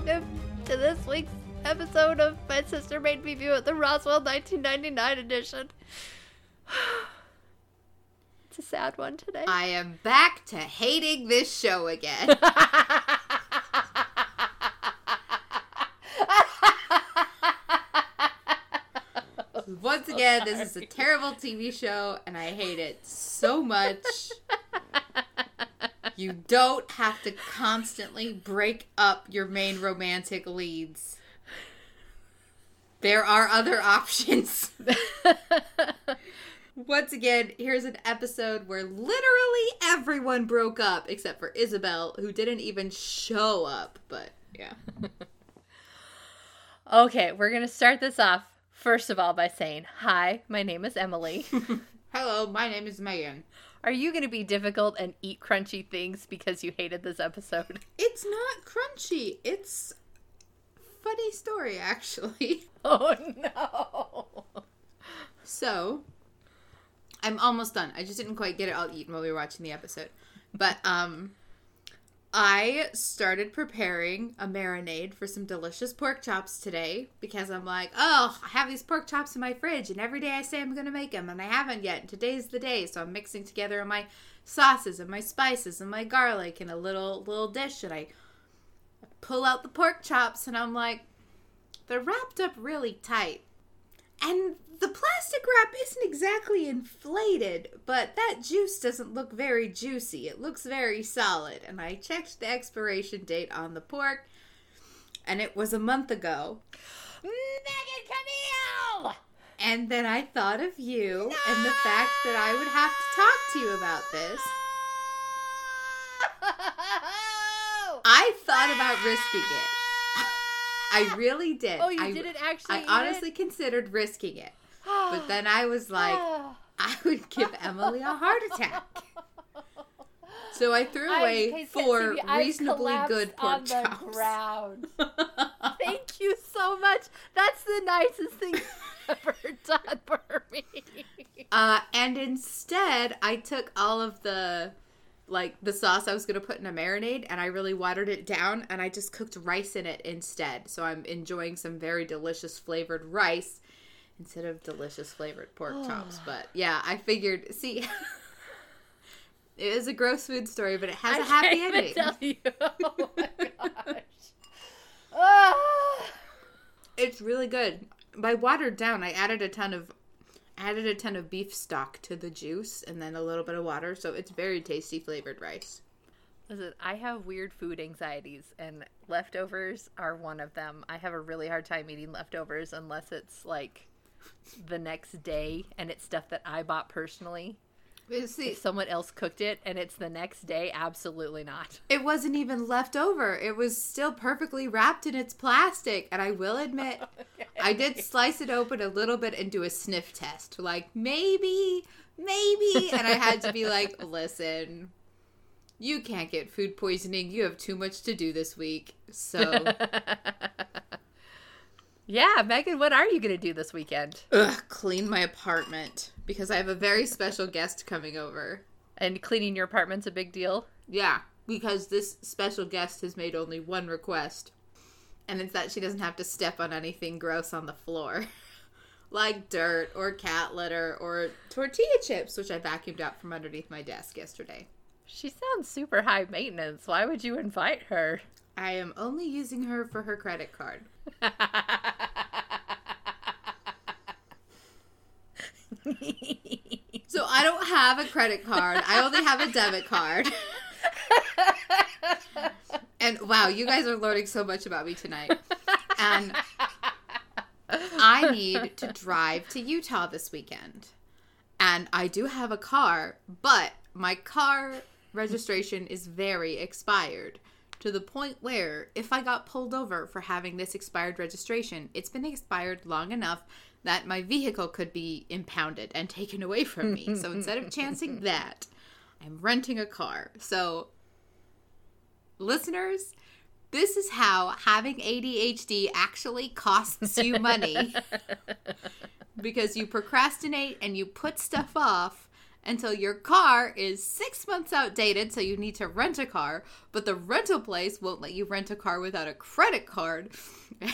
Hello, friends, and welcome to this week's episode of My Sister Made Me View It, the Roswell 1999 edition. It's a sad one today. I am back to hating this show again. Once again, this is a terrible TV show, and I hate it so much. You don't have to constantly break up your main romantic leads. There are other options. Once again, here's an episode where literally everyone broke up except for Isabel, who didn't even show up. But yeah. okay, we're going to start this off, first of all, by saying, Hi, my name is Emily. Hello, my name is Megan. Are you going to be difficult and eat crunchy things because you hated this episode? It's not crunchy. It's funny story actually. Oh no. So, I'm almost done. I just didn't quite get it all eaten while we were watching the episode. But um I started preparing a marinade for some delicious pork chops today because I'm like, oh, I have these pork chops in my fridge, and every day I say I'm going to make them, and I haven't yet. And today's the day, so I'm mixing together my sauces and my spices and my garlic in a little little dish, and I pull out the pork chops, and I'm like, they're wrapped up really tight, and the plastic wrap isn't exactly inflated, but that juice doesn't look very juicy. It looks very solid. And I checked the expiration date on the pork, and it was a month ago. Megan Camille! And then I thought of you no! and the fact that I would have to talk to you about this. I thought about risking it. I really did. Oh, you I, didn't actually. I honestly it? considered risking it, but then I was like, I would give Emily a heart attack. So I threw away four reasonably good pork chops. The ground. Thank you so much. That's the nicest thing ever done for me. Uh, and instead, I took all of the like the sauce I was gonna put in a marinade, and I really watered it down, and I just cooked rice in it instead. So I'm enjoying some very delicious flavored rice instead of delicious flavored pork chops. But yeah, I figured. See, it is a gross food story, but it has I a happy ending. Tell you. Oh my gosh. Ah. It's really good. By watered down, I added a ton of added a ton of beef stock to the juice and then a little bit of water, so it's very tasty flavored rice. Listen, I have weird food anxieties, and leftovers are one of them. I have a really hard time eating leftovers unless it's like the next day and it's stuff that I bought personally. See, if someone else cooked it and it's the next day, absolutely not. It wasn't even left over. It was still perfectly wrapped in its plastic. And I will admit, okay. I did slice it open a little bit and do a sniff test. Like, maybe, maybe. And I had to be like, listen, you can't get food poisoning. You have too much to do this week. So. Yeah, Megan, what are you going to do this weekend? Ugh, clean my apartment because I have a very special guest coming over. And cleaning your apartment's a big deal? Yeah, because this special guest has made only one request. And it's that she doesn't have to step on anything gross on the floor. like dirt or cat litter or tortilla chips, which I vacuumed out from underneath my desk yesterday. She sounds super high maintenance. Why would you invite her? I am only using her for her credit card. so I don't have a credit card. I only have a debit card. and wow, you guys are learning so much about me tonight. And I need to drive to Utah this weekend. And I do have a car, but my car registration is very expired to the point where if I got pulled over for having this expired registration, it's been expired long enough that my vehicle could be impounded and taken away from me. so instead of chancing that, I'm renting a car. So, listeners, this is how having ADHD actually costs you money. because you procrastinate and you put stuff off until your car is six months outdated, so you need to rent a car, but the rental place won't let you rent a car without a credit card.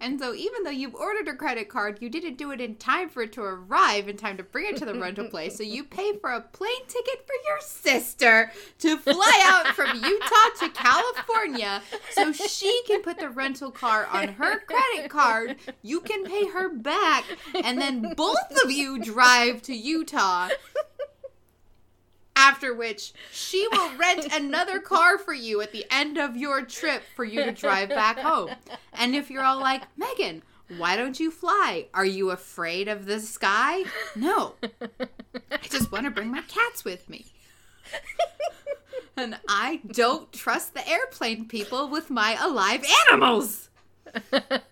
And so, even though you've ordered a credit card, you didn't do it in time for it to arrive in time to bring it to the rental place. So, you pay for a plane ticket for your sister to fly out from Utah to California so she can put the rental car on her credit card. You can pay her back, and then both of you drive to Utah after which she will rent another car for you at the end of your trip for you to drive back home. And if you're all like, Megan, why don't you fly? Are you afraid of the sky? No. I just want to bring my cats with me. And I don't trust the airplane people with my alive animals.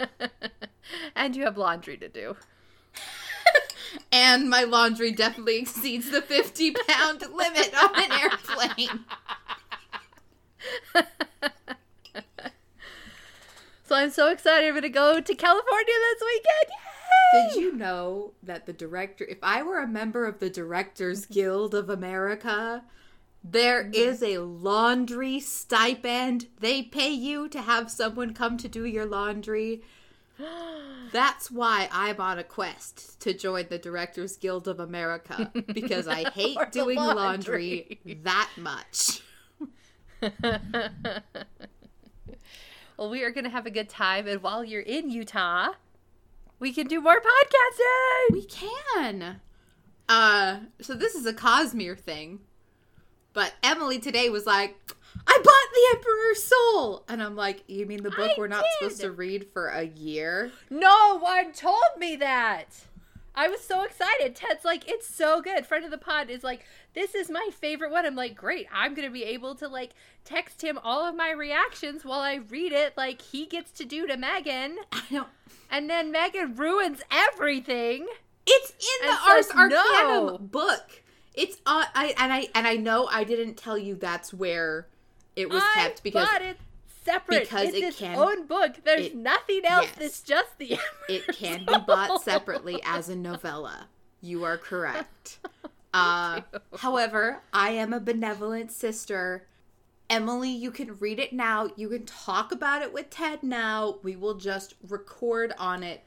and you have laundry to do. And my laundry definitely exceeds the 50 pound limit on an airplane. so I'm so excited. I'm going to go to California this weekend. Yay! Did you know that the director, if I were a member of the Directors Guild of America, there Mm-hmm. a laundry stipend. They pay you to have someone come to do your laundry. That's why I'm on a quest to join the Directors Guild of America because I hate doing laundry. laundry. that much. well, we are going to have a good time. And while you're in Utah, we can do more podcasting. We can. Uh, so this is a Cosmere thing. But Emily today was like, I bought the Emperor's Soul. And I'm like, you mean the book I we're not did. supposed to read for a year? No one told me that. I was so excited. Ted's like, it's so good. Friend of the pod is like, this is my favorite one. I'm like, great. I'm going to be able to like text him all of my reactions while I read it, like he gets to do to Megan. I don't. And then Megan ruins everything. It's in the Ars Arcanum no. book. It's uh, I and I and I know I didn't tell you that's where it was I kept because bought it separate. because it's it its can- own book. There's it- nothing else. yes. It's just the. it can be bought separately as a novella. You are correct. Uh, however, I am a benevolent sister. Emily, you can read it now. You can talk about it with Ted now. We will just record on it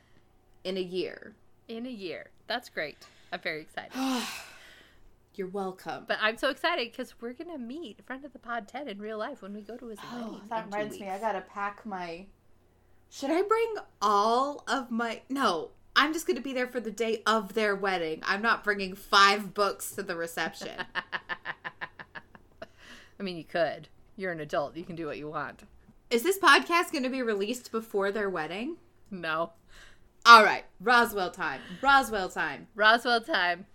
in a year. in a year. That's great. I'm very excited. You're welcome. But I'm so excited because we're gonna meet friend of the pod Ted in real life when we go to his oh, wedding. that reminds me. I gotta pack my. Should I bring all of my? No, I'm just gonna be there for the day of their wedding. I'm not bringing five books to the reception. I mean, you could. You're an adult. You can do what you want. Is this podcast gonna be released before their wedding? No. All right, Roswell time. Roswell time. Roswell time.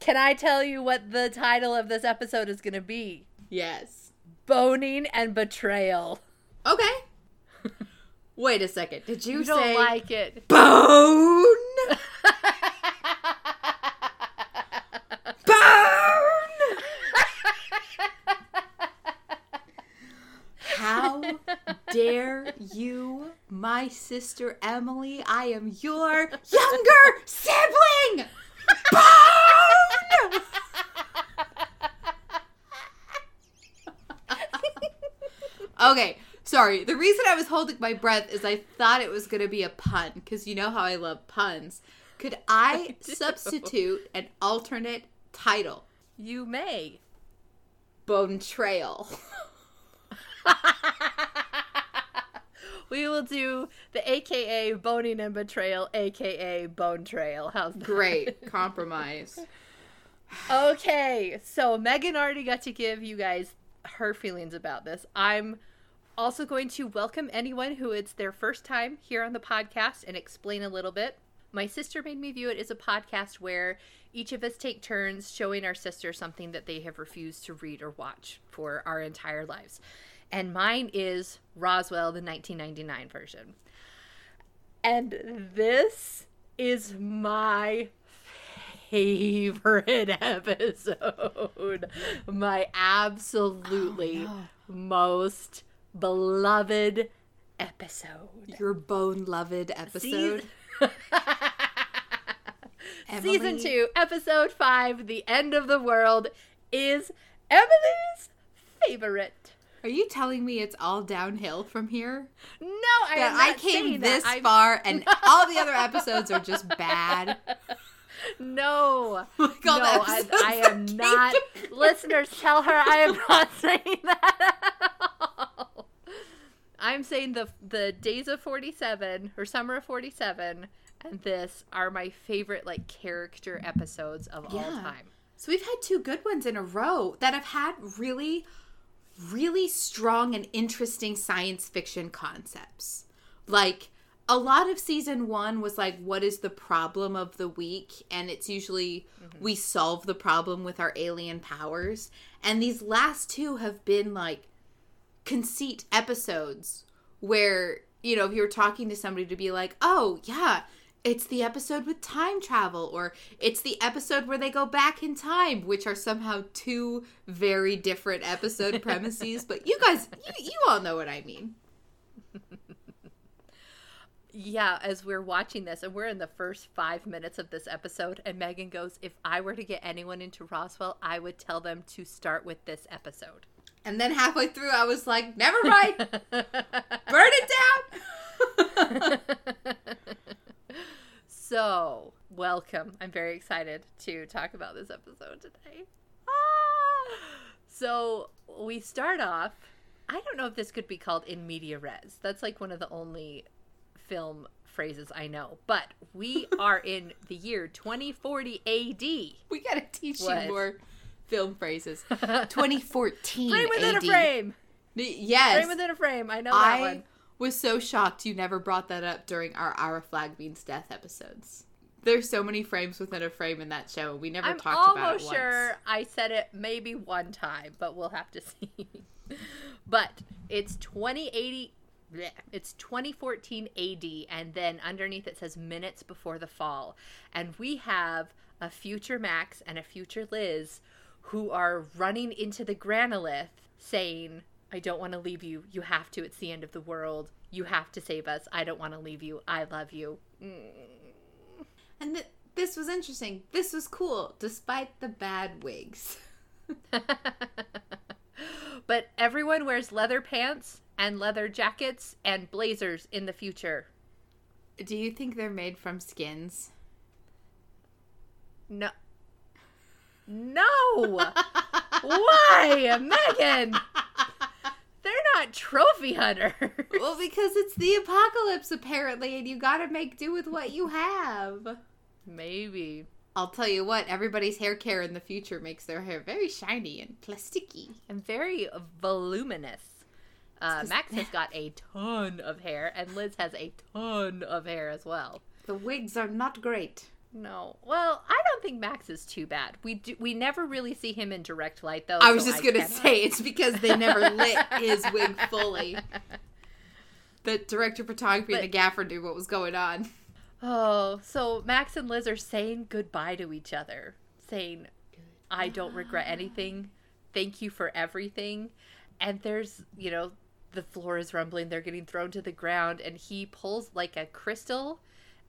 Can I tell you what the title of this episode is gonna be? Yes. Boning and betrayal. Okay. Wait a second. Did you, say You don't say like it. bone? Bone. How dare you, my sister Emily? I am your younger sibling. Bone. Okay, sorry. The reason I was holding my breath is I thought it was going to be a pun because you know how I love puns. Could I, I substitute an alternate title? you may. Bone Trail. we will do the AKA boning and betrayal, AKA bone trail. How's that? Great compromise. Okay, so Megan already got to give you guys her feelings about this. I'm also going to welcome anyone who it's their first time here on the podcast and explain a little bit. My sister made me view it as a podcast where each of us take turns showing our sister something that they have refused to read or watch for our entire lives. And mine is Roswell, the 1999 version. And this is my favorite episode. My absolutely Oh, most beloved episode. Your bone loved episode. Season 2, Episode 5, The End of the World, is Emily's favorite. Are you telling me it's all downhill from here? No, I That I came this that. Far and all the other episodes are just bad. No. Like no, I, I am not. Listeners, tell her I am not saying that at all. I'm saying the the days of 47 or summer of 47 and this are my favorite like character episodes of all time. So we've had two good ones in a row that have had really, really strong and interesting science fiction concepts. Like a lot of season one was like, what is the problem of the week? And it's usually mm-hmm. we solve the problem with our alien powers. And these last two have been like conceit episodes where, you know, if you're talking to somebody to be like, oh, yeah, it's the episode with time travel, or it's the episode where they go back in time, which are somehow two very different episode premises. But you guys, you, you all know what I mean. Yeah, as we're watching this, and we're in the first five minutes of this episode, and Megan goes, If I were to get anyone into Roswell, I would tell them to start with this episode. And then halfway through, I was like, never mind, burn it down. so, welcome. I'm very excited to talk about this episode today. Ah! So, we start off. I don't know if this could be called in media res. That's like one of the only film phrases I know. But we are in the year 2040 AD. we gotta teach What? you more film phrases. 2014 Frame within AD. a frame. Yes. Frame within a frame. I know that I one. Was so shocked you never brought that up during our Our Flag Means Death episodes. There's so many frames within a frame in that show. We never I'm talked about it almost sure once. I said it maybe one time, but we'll have to see. but it's 2080. bleh, It's 2014 AD, and then underneath it says minutes before the fall. And we have a future Max and a future Liz who are running into the Granolith saying, I don't want to leave you. You have to. It's the end of the world. You have to save us. I don't want to leave you. I love you. Mm. And th- this was interesting. This was cool, despite the bad wigs. but everyone wears leather pants and leather jackets and blazers in the future. Do you think they're made from skins? No. No! Why, Megan? Not trophy hunters. well, because it's the apocalypse, apparently, and you gotta make do with what you have. Maybe. I'll tell you what, everybody's hair care in the future makes their hair very shiny and plasticky. And very voluminous. Uh, Max has got a ton of hair, and Liz has a ton of hair as well. The wigs are not great. No. Well, I don't think Max is too bad. We do, we never really see him in direct light though. I was so just gonna cannot- say it's because they never lit his wig fully. The director of photography and the gaffer knew what was going on. Oh, so Max and Liz are saying goodbye to each other, saying, I don't regret anything. Thank you for everything. And there's, you know, the floor is rumbling. They're getting thrown to the ground. And he pulls like a crystal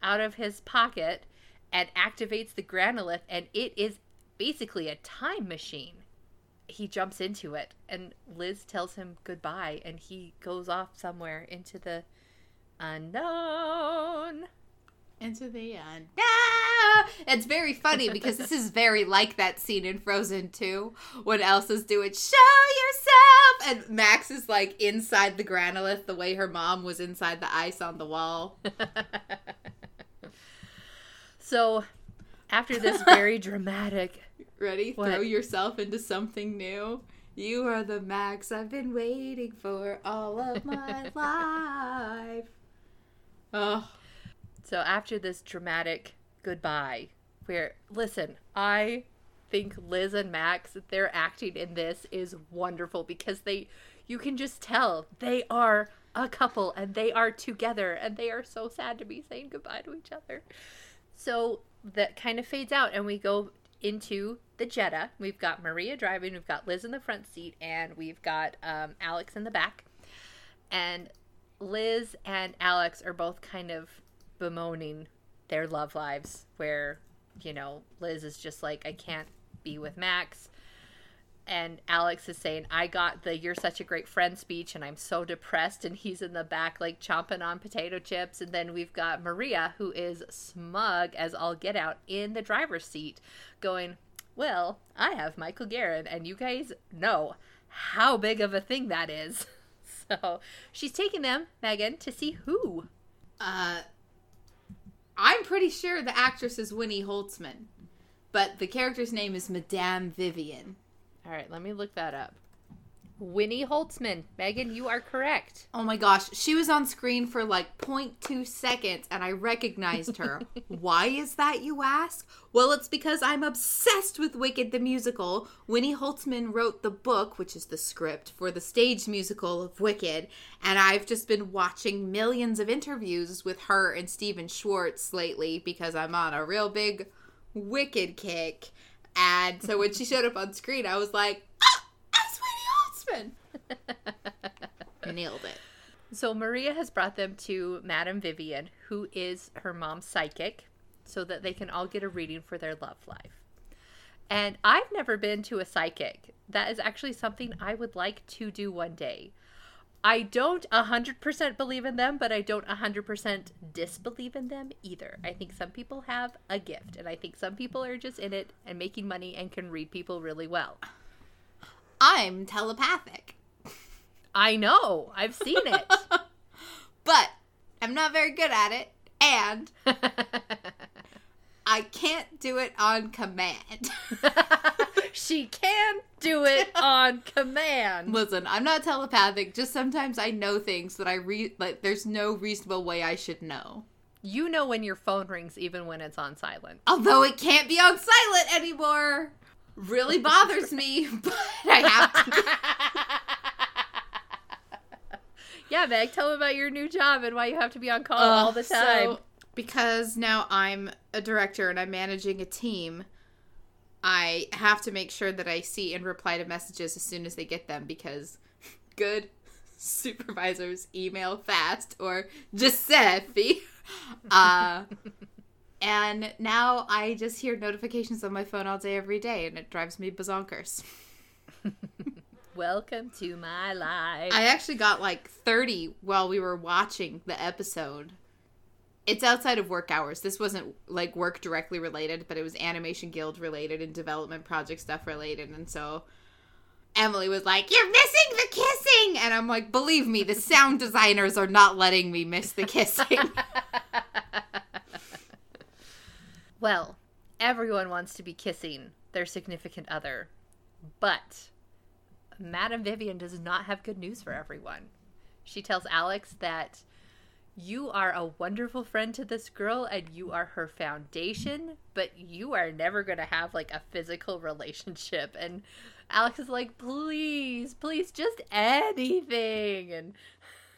out of his pocket and activates the granolith. And it is basically a time machine. He jumps into it. And Liz tells him goodbye. And he goes off somewhere into the unknown. Into the unknown. Ah! It's very funny because this is very like that scene in Frozen 2 when Elsa's doing show yourself and Max is like inside the granolith the way her mom was inside the ice on the wall. So, after this very dramatic, Ready? What? Throw yourself into something new. You are the Max I've been waiting for all of my life. Oh, so after this dramatic goodbye, where listen, I think Liz and Max, their acting in this is wonderful because they, you can just tell they are a couple and they are together and they are so sad to be saying goodbye to each other. So that kind of fades out and we go into the Jetta. We've got Maria driving, we've got Liz in the front seat, and we've got um, Alex in the back. And Liz and Alex are both kind of bemoaning their love lives, where you know, Liz is just like, I can't be with Max. And Alex is saying, I got the You're Such a Great Friend speech and I'm so depressed. And he's in the back, like chomping on potato chips. And then we've got Maria, who is smug as all get out in the driver's seat, going, Well, I have Michael Guerin, and you guys know how big of a thing that is. So she's taking them, Megan, to see who. Uh, I'm pretty sure the actress is Winnie Holzman, but the character's name is Madame Vivian. All right, let me look that up. Winnie Holzman. Megan, you are correct. Oh my gosh, she was on screen for like 0.2 seconds and I recognized her. Why is that, you ask? Well, it's because I'm obsessed with Wicked the musical. Winnie Holzman wrote the book, which is the script for the stage musical of Wicked, and I've just been watching millions of interviews with her and Stephen Schwartz lately because I'm on a real big Wicked kick. And so when she showed up on screen, I was like, ah, that's Winnie Holzman. Nailed it. So Maria has brought them to Madame Vivian, who is her mom's psychic, so that they can all get a reading for their love life. And I've never been to a psychic. That is actually something I would like to do one day. I don't 100% believe in them, but I don't 100% disbelieve in them either. I think some people have a gift, and I think some people are just in it and making money and can read people really well. I'm telepathic. I know. I've seen it. but I'm not very good at it, and I can't do it on command. she can do it on command. Listen, I'm not telepathic. Just sometimes I know things that I read. Like, there's no reasonable way I should know. You know when your phone rings, even when it's on silent. Although it can't be on silent anymore. Really bothers me, but I have to. yeah, Meg, tell them about your new job and why you have to be on call uh, all the time. So, because now I'm a director and I'm managing a team, I have to make sure that I see and reply to messages as soon as they get them because good supervisors email fast or Giuseppe. Uh, and now I just hear notifications on my phone all day, every day, and it drives me bazonkers. Welcome to my life. I actually got like 30 while we were watching the episode. It's outside of work hours. This wasn't like work directly related, but it was Animation Guild related and development project stuff related. And so Emily was like, You're missing the kissing! And I'm like, Believe me, the sound designers are not letting me miss the kissing. well, everyone wants to be kissing their significant other, but Madame Vivian does not have good news for everyone. She tells Alex that you are a wonderful friend to this girl and you are her foundation, but you are never going to have like a physical relationship. And Alex is like, please, please, just anything. And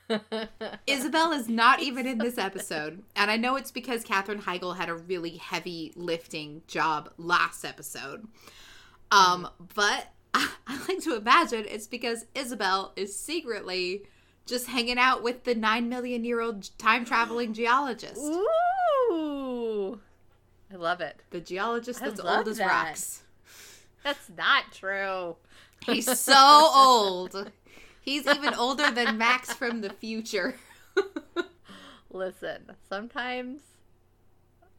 Isabel is not even in this episode. And I know it's because Katherine Heigl had a really heavy lifting job last episode. Um, but I, I like to imagine it's because Isabel is secretly just hanging out with the nine million year old time traveling geologist. Ooh. I love it. The geologist that's old as that. rocks. That's not true. He's so old. He's even older than Max from the future. Listen, sometimes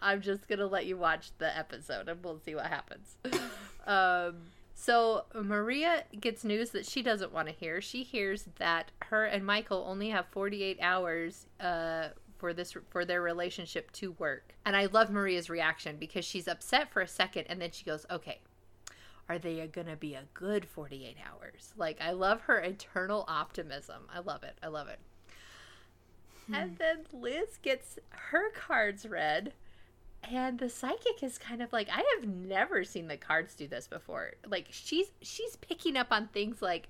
I'm just gonna let you watch the episode and we'll see what happens. Um, so Maria gets news that she doesn't want to hear. She hears that her and Michael only have 48 hours uh, for this for their relationship to work. And I love Maria's reaction because she's upset for a second and then she goes, "Okay, are they going to be a good 48 hours?" Like I love her eternal optimism. I love it. I love it. Hmm. And then Liz gets her cards read and the psychic is kind of like i have never seen the cards do this before. Like she's she's picking up on things like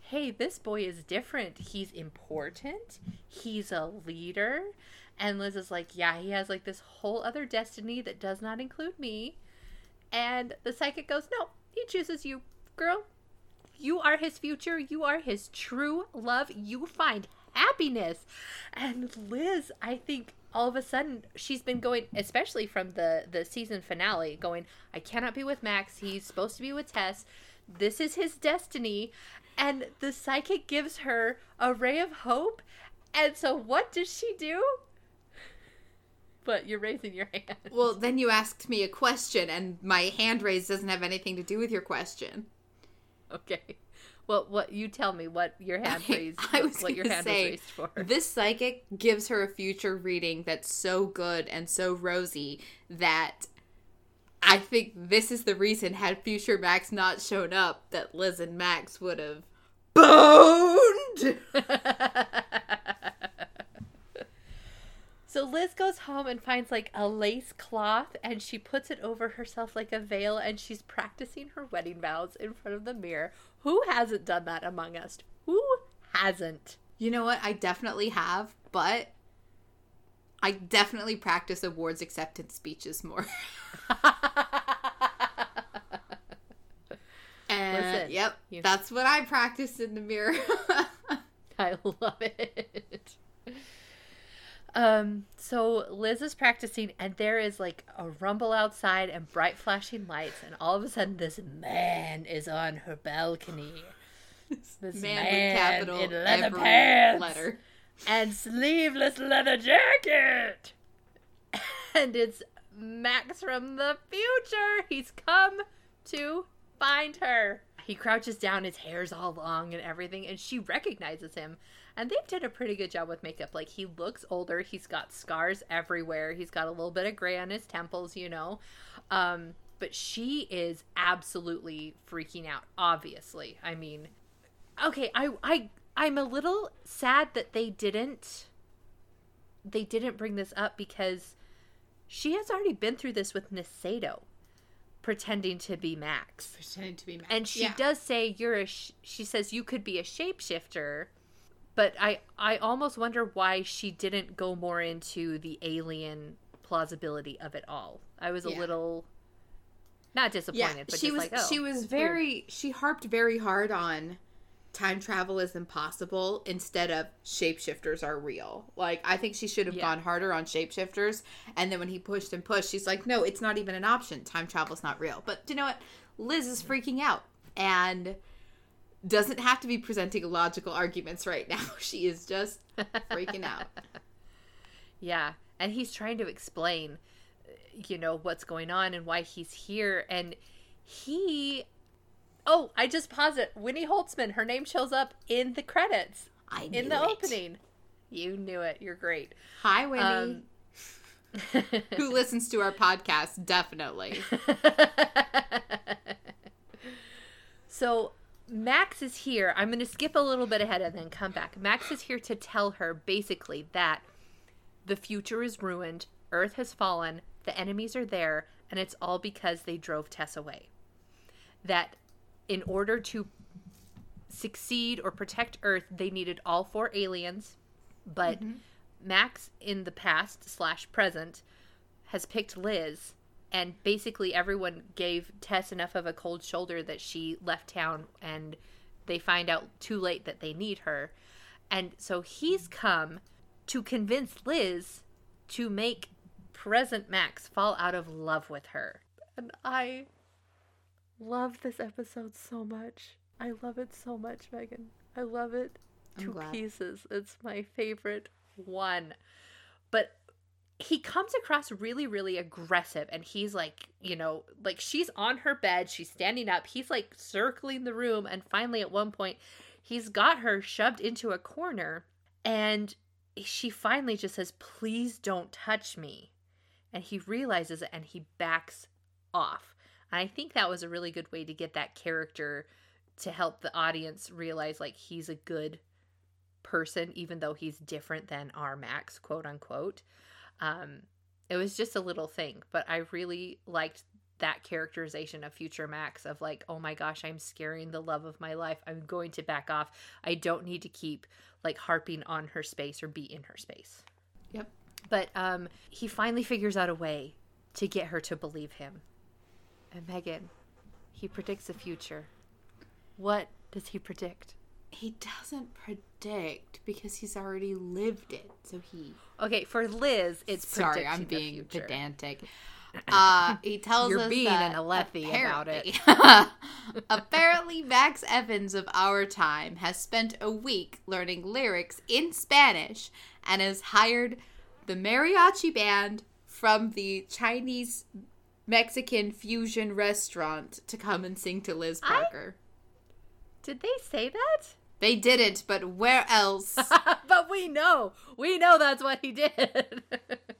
hey this boy is different. He's important. He's a leader. And liz is like yeah he has like this whole other destiny that does not include me. And the psychic goes no he chooses you girl. You are his future. You are his true love. You find happiness. And Liz, I think all of a sudden she's been going especially from the the season finale going I cannot be with Max. He's supposed to be with Tess. This is his destiny. And the psychic gives her a ray of hope. And so what does she do? But you're raising your hand. Well, then you asked me a question, and my hand raised doesn't have anything to do with your question. Okay. Well, what you tell me what your hand Okay, raised, I was what your hand say, was raised for. This psychic gives her a future reading that's so good and so rosy that I think this is the reason, had future Max not shown up, that Liz and Max would have boned. so Liz goes home and finds like a lace cloth and she puts it over herself like a veil and she's practicing her wedding vows in front of the mirror. Who hasn't done that among us? Who hasn't? You know what? I definitely have, but I definitely practice awards acceptance speeches more. and Listen, yep, you- that's what I practice in the mirror. I love it. Um, so Liz is practicing, and there is like a rumble outside and bright flashing lights, and all of a sudden, this man is on her balcony. This Man, man with capital in leather pants letter. and sleeveless leather jacket, and it's Max from the future. He's come to find her. He crouches down, his hair's all long and everything, and she recognizes him. And they did a pretty good job with makeup. Like, he looks older, he's got scars everywhere, he's got a little bit of gray on his temples, you know. Um, but she is absolutely freaking out, obviously. I mean, okay, I, I, I'm a little sad that they didn't, they didn't bring this up because she has already been through this with Nasedo pretending to be Max. Pretending to be Max. And she Yeah. does say you're a sh- she says you could be a shapeshifter, but I I almost wonder why she didn't go more into the alien plausibility of it all. I was a Yeah. little not disappointed, Yeah, but she was like oh, she was weird. very she harped very hard on time travel is impossible instead of shapeshifters are real. Like I think she should have Yeah. gone harder on shapeshifters and then when he pushed and pushed she's like no, it's not even an option. Time travel's not real. But you know what? Liz is freaking out and doesn't have to be presenting logical arguments right now. She is just freaking out. Yeah, and he's trying to explain, you know, what's going on and why he's here, and he. Oh, I just paused it. Winnie Holzman, her name shows up in the credits I in the it. opening. You knew it. You're great. Hi Winnie. Um, who listens to our podcast definitely. so Max is here. I'm going to skip a little bit ahead and then come back. Max is here to tell her basically that the future is ruined, Earth has fallen, the enemies are there, and it's all because they drove Tess away. That in order to succeed or protect Earth, they needed all four aliens, but mm-hmm. Max in the past slash present has picked Liz, and basically everyone gave Tess enough of a cold shoulder that she left town, and they find out too late that they need her, and so he's come to convince Liz to make present Max fall out of love with her, and I love this episode so much. I love it so much, Megan. I love it I'm to glad. pieces. It's my favorite one. But he comes across really, really aggressive, and he's like, you know, like she's on her bed, she's standing up, he's like circling the room, and finally at one point, he's got her shoved into a corner, and she finally just says, Please don't touch me. And he realizes it and he backs off. And I think that was a really good way to get that character to help the audience realize like he's a good person, even though he's different than our Max, quote unquote. Um, it was just a little thing, but I really liked that characterization of future Max of like, oh my gosh, I'm scaring the love of my life. I'm going to back off. I don't need to keep like harping on her space or be in her space. Yep. But um, he finally figures out a way to get her to believe him. And Megan, he predicts the future. What does he predict? He doesn't predict because he's already lived it. So he. Okay, for Liz, it's Sorry, I'm being pedantic. Uh, he tells You're us being that an Alethi about it. apparently- Max Evans of our time has spent a week learning lyrics in Spanish and has hired the mariachi band from the Chinese Mexican fusion restaurant to come and sing to Liz I- Parker. Did they say that? They didn't, but where else? but we know. We know that's what he did.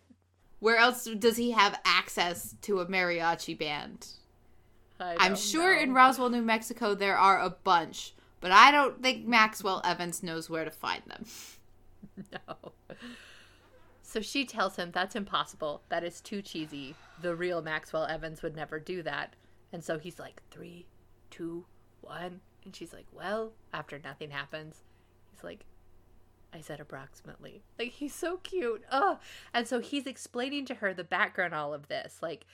where else does he have access to a mariachi band? I I'm sure know. in Roswell, New Mexico, there are a bunch, but I don't think Maxwell Evans knows where to find them. No. So she tells him that's impossible. That is too cheesy. The real Maxwell Evans would never do that. And so he's like, three, two, one. And she's like, well, after nothing happens, he's like, I said approximately. Like, he's so cute. Oh. And so he's explaining to her the background, all of this. Like,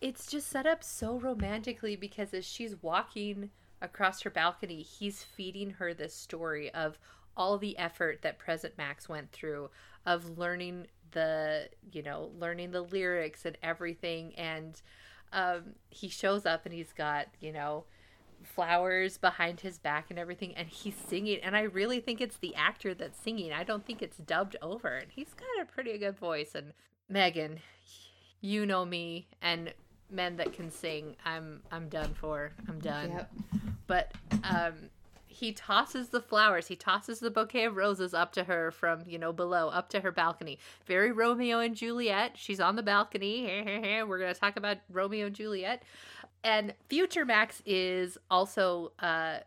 it's just set up so romantically because as she's walking across her balcony, he's feeding her this story of all the effort that present Max went through of learning the, you know, learning the lyrics and everything. And um, he shows up and he's got, you know, flowers behind his back and everything and he's singing and i really think it's the actor that's singing. I don't think it's dubbed over and he's got a pretty good voice and megan you know me and men that can sing i'm i'm done for i'm done. But um he tosses the flowers he tosses the bouquet of roses up to her from you know below up to her balcony. Very romeo and juliet. She's on the balcony. We're going to talk about romeo and juliet and future max is also uh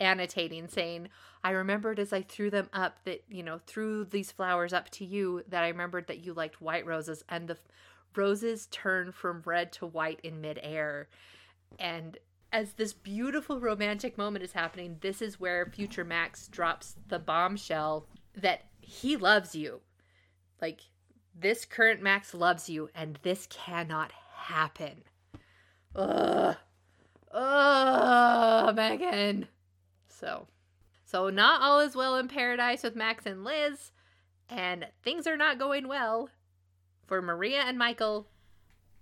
annotating saying i remembered as i threw them up that you know threw these flowers up to you that i remembered that you liked white roses and the f- roses turn from red to white in midair and as this beautiful romantic moment is happening, this is where future Max drops the bombshell that he loves you. Like, this current Max loves you, and this cannot happen. Ugh. Ugh, Megan. So, so not all is well in paradise with Max and Liz, and things are not going well for Maria and Michael,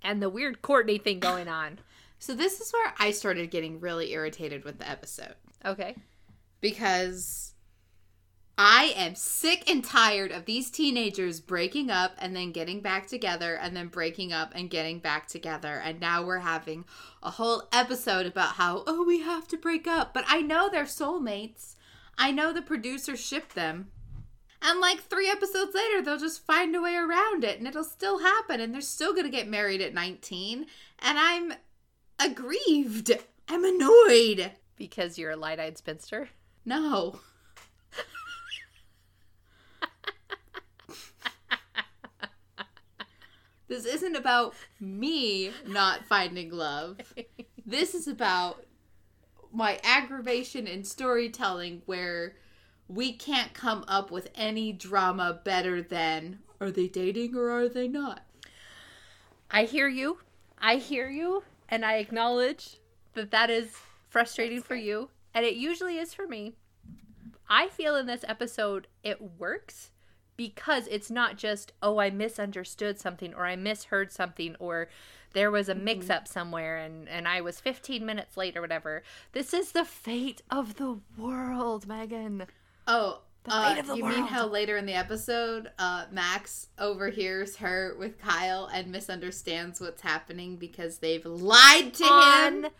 and the weird Courtney thing going on. So this is where I started getting really irritated with the episode Okay. because I am sick and tired of these teenagers breaking up and then getting back together and then breaking up and getting back together and now we're having a whole episode about how oh we have to break up but I know they're soulmates. I know the producers shipped them. And like 3 episodes later they'll just find a way around it and it'll still happen and they're still going to get married at 19 and I'm aggrieved. I'm annoyed. Because you're a light eyed spinster? No. This isn't about me not finding love. This is about my aggravation in storytelling where we can't come up with any drama better than are they dating or are they not? I hear you. I hear you. And I acknowledge that that is frustrating for you. And it usually is for me. I feel in this episode it works because it's not just, oh, I misunderstood something or I misheard something or there was a mix up somewhere and, and I was 15 minutes late or whatever. This is the fate of the world, Megan. Oh, The uh, fate of the you mean how later in the episode, uh, Max overhears her with Kyle and misunderstands what's happening because they've lied to him? on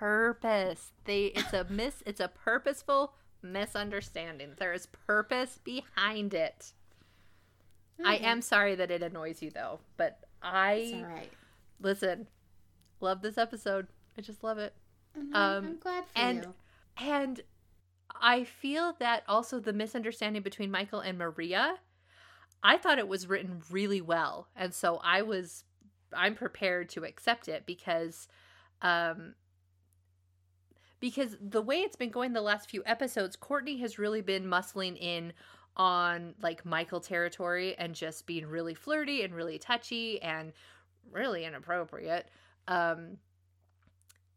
purpose. They it's a miss it's a purposeful misunderstanding. There is purpose behind it. I am sorry that it annoys you though, but I right. listen. Love this episode. I just love it. I'm, Um, I'm glad for and- you. And I feel that also the misunderstanding between Michael and Maria, I thought it was written really well. And so I was I'm prepared to accept it because um because the way it's been going the last few episodes, Courtney has really been muscling in on like Michael territory and just being really flirty and really touchy and really inappropriate. Um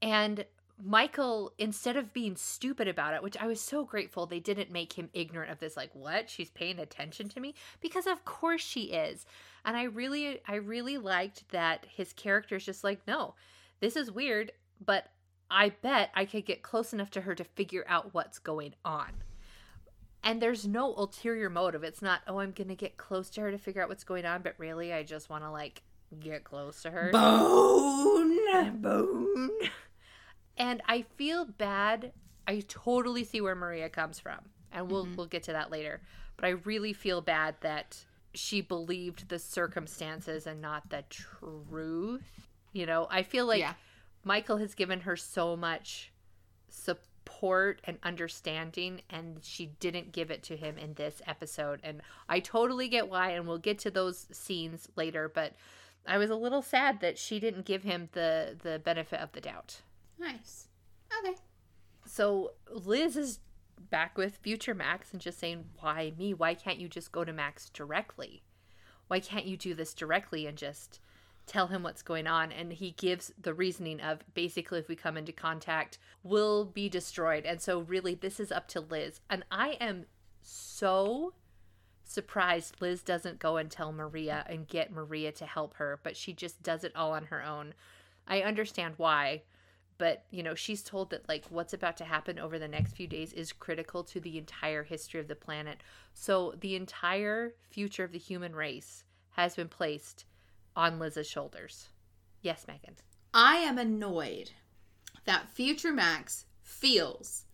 and Michael, instead of being stupid about it, which I was so grateful they didn't make him ignorant of this, like, what? She's paying attention to me? Because of course she is. And I really, I really liked that his character is just like, no, this is weird, but I bet I could get close enough to her to figure out what's going on. And there's no ulterior motive. It's not, oh, I'm going to get close to her to figure out what's going on, but really, I just want to, like, get close to her. Bone. Bone. And I feel bad. I totally see where Maria comes from, and we'll mm-hmm. we'll get to that later. But I really feel bad that she believed the circumstances and not the truth. You know, I feel like Yeah. Michael has given her so much support and understanding, and she didn't give it to him in this episode. And I totally get why, and we'll get to those scenes later. But I was a little sad that she didn't give him the the benefit of the doubt. Nice. Okay. So Liz is back with future Max and just saying, Why me? Why can't you just go to Max directly? Why can't you do this directly and just tell him what's going on? And he gives the reasoning of basically, if we come into contact, we'll be destroyed. And so, really, this is up to Liz. And I am so surprised Liz doesn't go and tell Maria and get Maria to help her, but she just does it all on her own. I understand why, but you know, she's told that like what's about to happen over the next few days is critical to the entire history of the planet. So the entire future of the human race has been placed on Liz's shoulders. Yes, Megan. I am annoyed that Future Max feels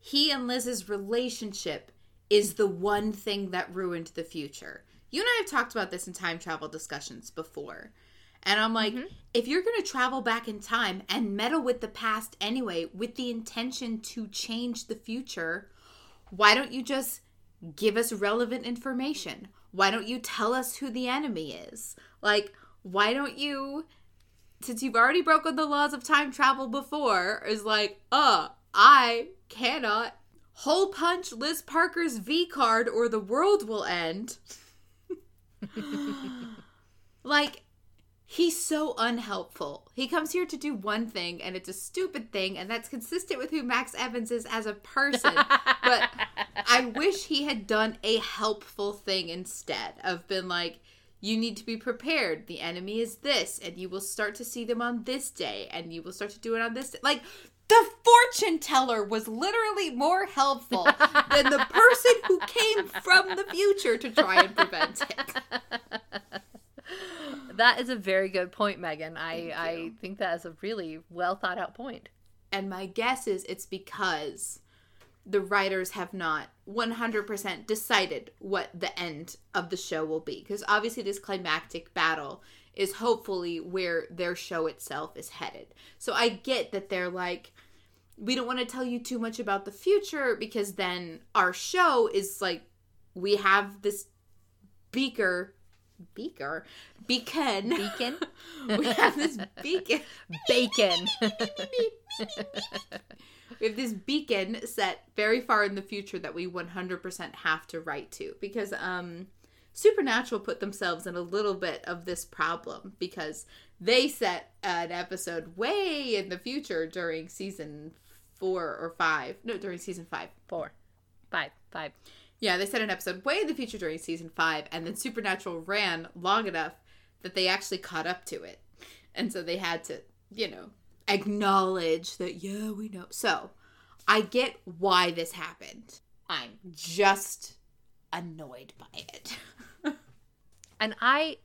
he and Liz's relationship is the one thing that ruined the future. You and I have talked about this in time travel discussions before. And I'm like, mm-hmm. if you're going to travel back in time and meddle with the past anyway with the intention to change the future, why don't you just give us relevant information? Why don't you tell us who the enemy is? Like, why don't you since you've already broken the laws of time travel before, is like, uh, I cannot hole punch Liz Parker's V card or the world will end. like, he's so unhelpful. He comes here to do one thing, and it's a stupid thing, and that's consistent with who Max Evans is as a person. but I wish he had done a helpful thing instead of been like, you need to be prepared. The enemy is this, and you will start to see them on this day, and you will start to do it on this day. Like, the fortune teller was literally more helpful than the person who came from the future to try and prevent it. That is a very good point, Megan. I, I think that is a really well thought out point. And my guess is it's because the writers have not 100% decided what the end of the show will be. Because obviously, this climactic battle is hopefully where their show itself is headed. So I get that they're like, we don't want to tell you too much about the future because then our show is like, we have this beaker. Beaker? Beacon. Beacon? we have this beacon. Bacon. we have this beacon set very far in the future that we 100% have to write to because um supernatural put themselves in a little bit of this problem because they set an episode way in the future during season 4 or 5 no during season 5 Four. Five. Five. Yeah they set an episode way in the future during season 5 and then supernatural ran long enough that they actually caught up to it and so they had to you know acknowledge that yeah we know so i get why this happened i'm just annoyed by it And I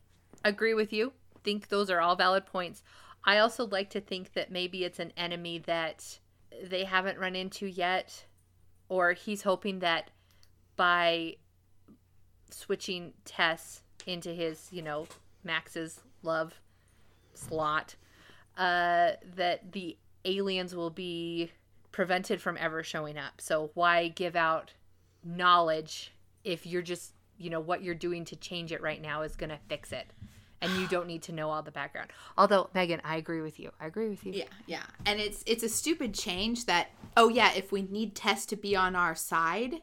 agree with you. Think those are all valid points. I also like to think that maybe it's an enemy that they haven't run into yet, or he's hoping that by switching Tess into his, you know, Max's love slot, uh, that the aliens will be prevented from ever showing up. So why give out knowledge if you're just, you know, what you're doing to change it right now is going to fix it. And you don't need to know all the background. Although, Megan, I agree with you. I agree with you. yeah yeah and it's it's a stupid change that oh yeah if we need tess to be on our side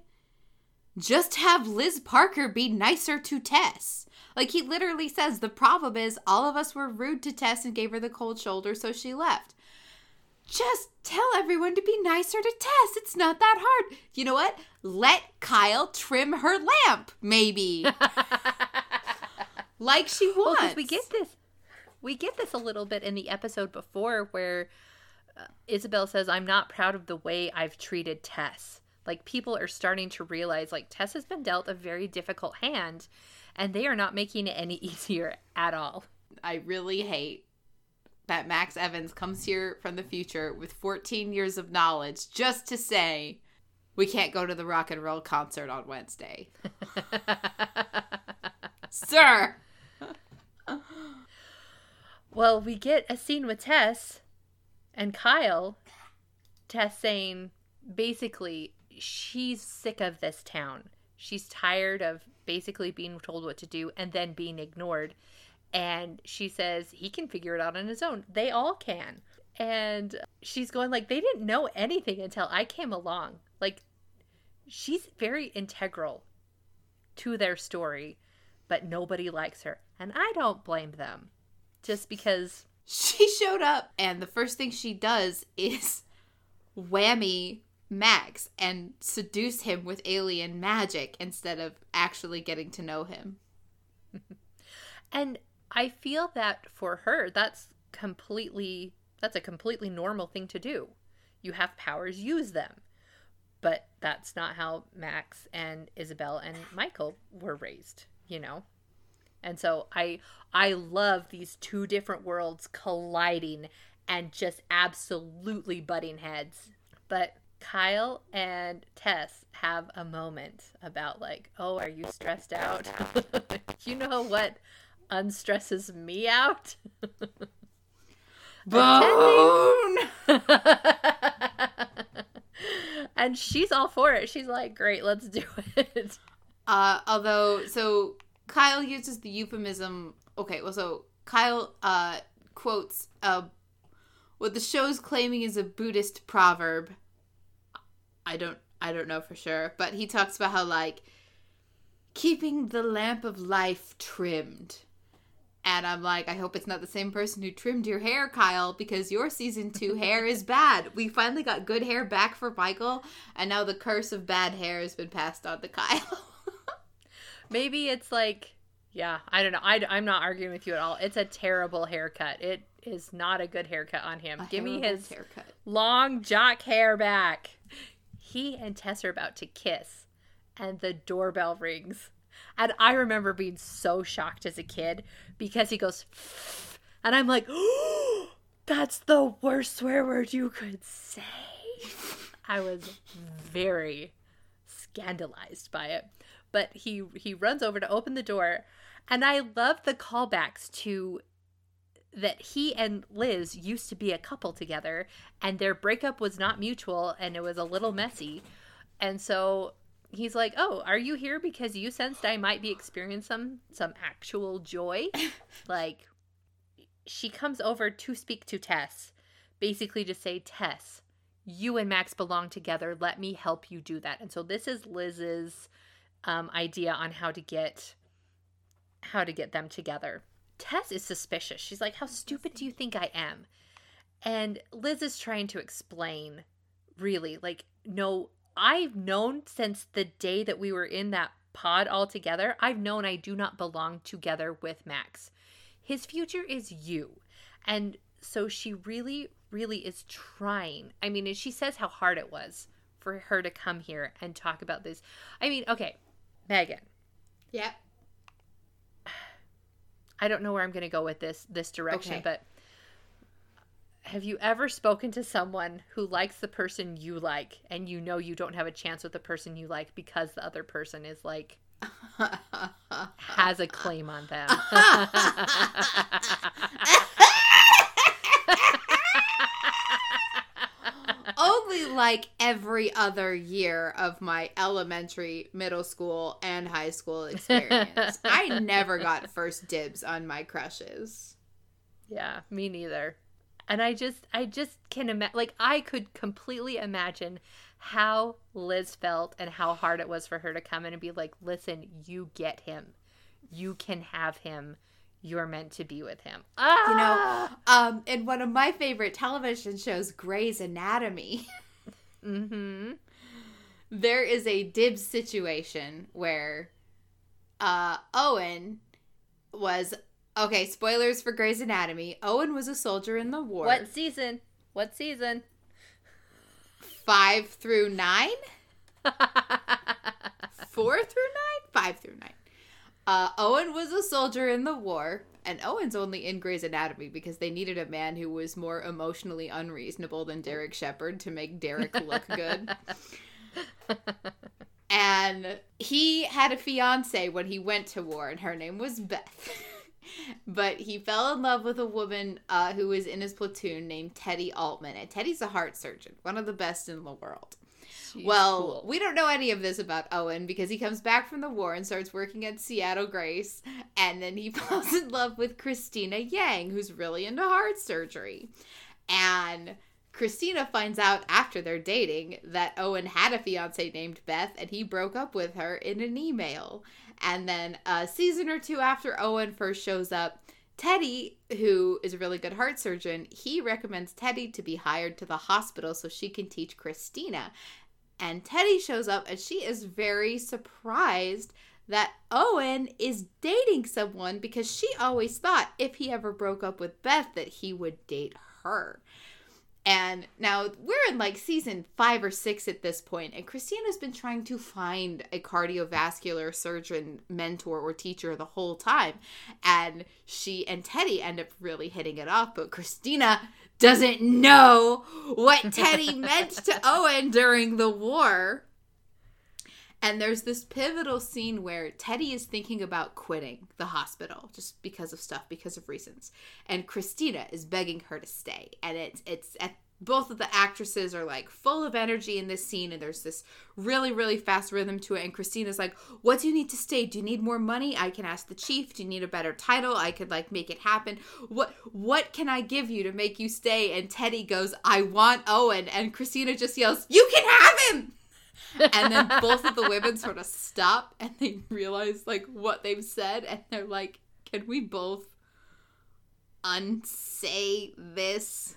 just have liz parker be nicer to tess like he literally says the problem is all of us were rude to tess and gave her the cold shoulder so she left just tell everyone to be nicer to Tess. It's not that hard. You know what? Let Kyle trim her lamp, maybe. like she wants. Well, we get this, we get this a little bit in the episode before where uh, Isabel says, "I'm not proud of the way I've treated Tess." Like people are starting to realize, like Tess has been dealt a very difficult hand, and they are not making it any easier at all. I really hate that Max Evans comes here from the future with 14 years of knowledge just to say we can't go to the rock and roll concert on Wednesday. Sir. Well, we get a scene with Tess and Kyle. Tess saying basically she's sick of this town. She's tired of basically being told what to do and then being ignored. And she says he can figure it out on his own. They all can. And she's going like they didn't know anything until I came along. Like she's very integral to their story, but nobody likes her. And I don't blame them. Just because She showed up, and the first thing she does is whammy Max and seduce him with alien magic instead of actually getting to know him. And I feel that for her, that's completely that's a completely normal thing to do. You have powers, use them. But that's not how Max and Isabel and Michael were raised, you know? And so I I love these two different worlds colliding and just absolutely butting heads. But Kyle and Tess have a moment about like, "Oh, are you stressed out?" you know what unstresses me out? Bone! and she's all for it. She's like, "Great, let's do it." Uh, although, so Kyle uses the euphemism. Okay, well, so Kyle uh, quotes uh, what the show's claiming is a Buddhist proverb. I don't, I don't know for sure, but he talks about how like keeping the lamp of life trimmed. And I'm like, I hope it's not the same person who trimmed your hair, Kyle, because your season two hair is bad. We finally got good hair back for Michael, and now the curse of bad hair has been passed on to Kyle. Maybe it's like, yeah, I don't know. I, I'm not arguing with you at all. It's a terrible haircut. It is not a good haircut on him. A Give me his haircut. long jock hair back. He and Tess are about to kiss, and the doorbell rings. And I remember being so shocked as a kid because he goes, and I'm like, oh, that's the worst swear word you could say. I was very scandalized by it. But he he runs over to open the door, and I love the callbacks to that he and Liz used to be a couple together and their breakup was not mutual and it was a little messy. And so he's like, "Oh, are you here because you sensed I might be experiencing some some actual joy?" like she comes over to speak to Tess, basically to say, "Tess, you and Max belong together. Let me help you do that." And so this is Liz's um, idea on how to get how to get them together. Tess is suspicious. She's like, How stupid do you think I am? And Liz is trying to explain, really, like, no, I've known since the day that we were in that pod all together, I've known I do not belong together with Max. His future is you. And so she really, really is trying. I mean, and she says how hard it was for her to come here and talk about this. I mean, okay, Megan, Yep. I don't know where I'm going to go with this this direction, Okay. but have you ever spoken to someone who likes the person you like and you know you don't have a chance with the person you like because the other person is like has a claim on them? Only like every other year of my elementary, middle school, and high school experience. I never got first dibs on my crushes. yeah, me neither. And I just I just can imagine like I could completely imagine how Liz felt and how hard it was for her to come in and be like, "Listen, you get him. You can have him. You're meant to be with him. Ah! You know, um, in one of my favorite television shows, Grey's Anatomy, Mm-hmm. there is a dibs situation where uh, Owen was okay. Spoilers for Grey's Anatomy. Owen was a soldier in the war. What season? What season? Five through nine, four through nine, five through nine. Uh, Owen was a soldier in the war, and Owen's only in Grey's Anatomy because they needed a man who was more emotionally unreasonable than Derek Shepherd to make Derek look good. and he had a fiance when he went to war, and her name was Beth. but he fell in love with a woman uh, who was in his platoon named Teddy Altman, and Teddy's a heart surgeon, one of the best in the world. Well, cool. we don't know any of this about Owen because he comes back from the war and starts working at Seattle Grace, and then he falls in love with Cristina Yang, who's really into heart surgery. And Cristina finds out after they're dating that Owen had a fiance named Beth and he broke up with her in an email. And then a season or two after Owen first shows up, Teddy, who is a really good heart surgeon, he recommends Teddy to be hired to the hospital so she can teach Cristina. And Teddy shows up and she is very surprised that Owen is dating someone because she always thought if he ever broke up with Beth that he would date her. And now we're in like season five or six at this point, and Cristina's been trying to find a cardiovascular surgeon mentor or teacher the whole time. And she and Teddy end up really hitting it off, but Cristina doesn't know what Teddy meant to Owen during the war. And there's this pivotal scene where Teddy is thinking about quitting the hospital just because of stuff, because of reasons. And Cristina is begging her to stay. And it's it's at both of the actresses are like full of energy in this scene and there's this really really fast rhythm to it and cristina's like what do you need to stay? Do you need more money? I can ask the chief. Do you need a better title? I could like make it happen. What what can i give you to make you stay? And teddy goes i want owen. And cristina just yells you can have him! And then both of the women sort of stop and they realize like what they've said and they're like can we both unsay this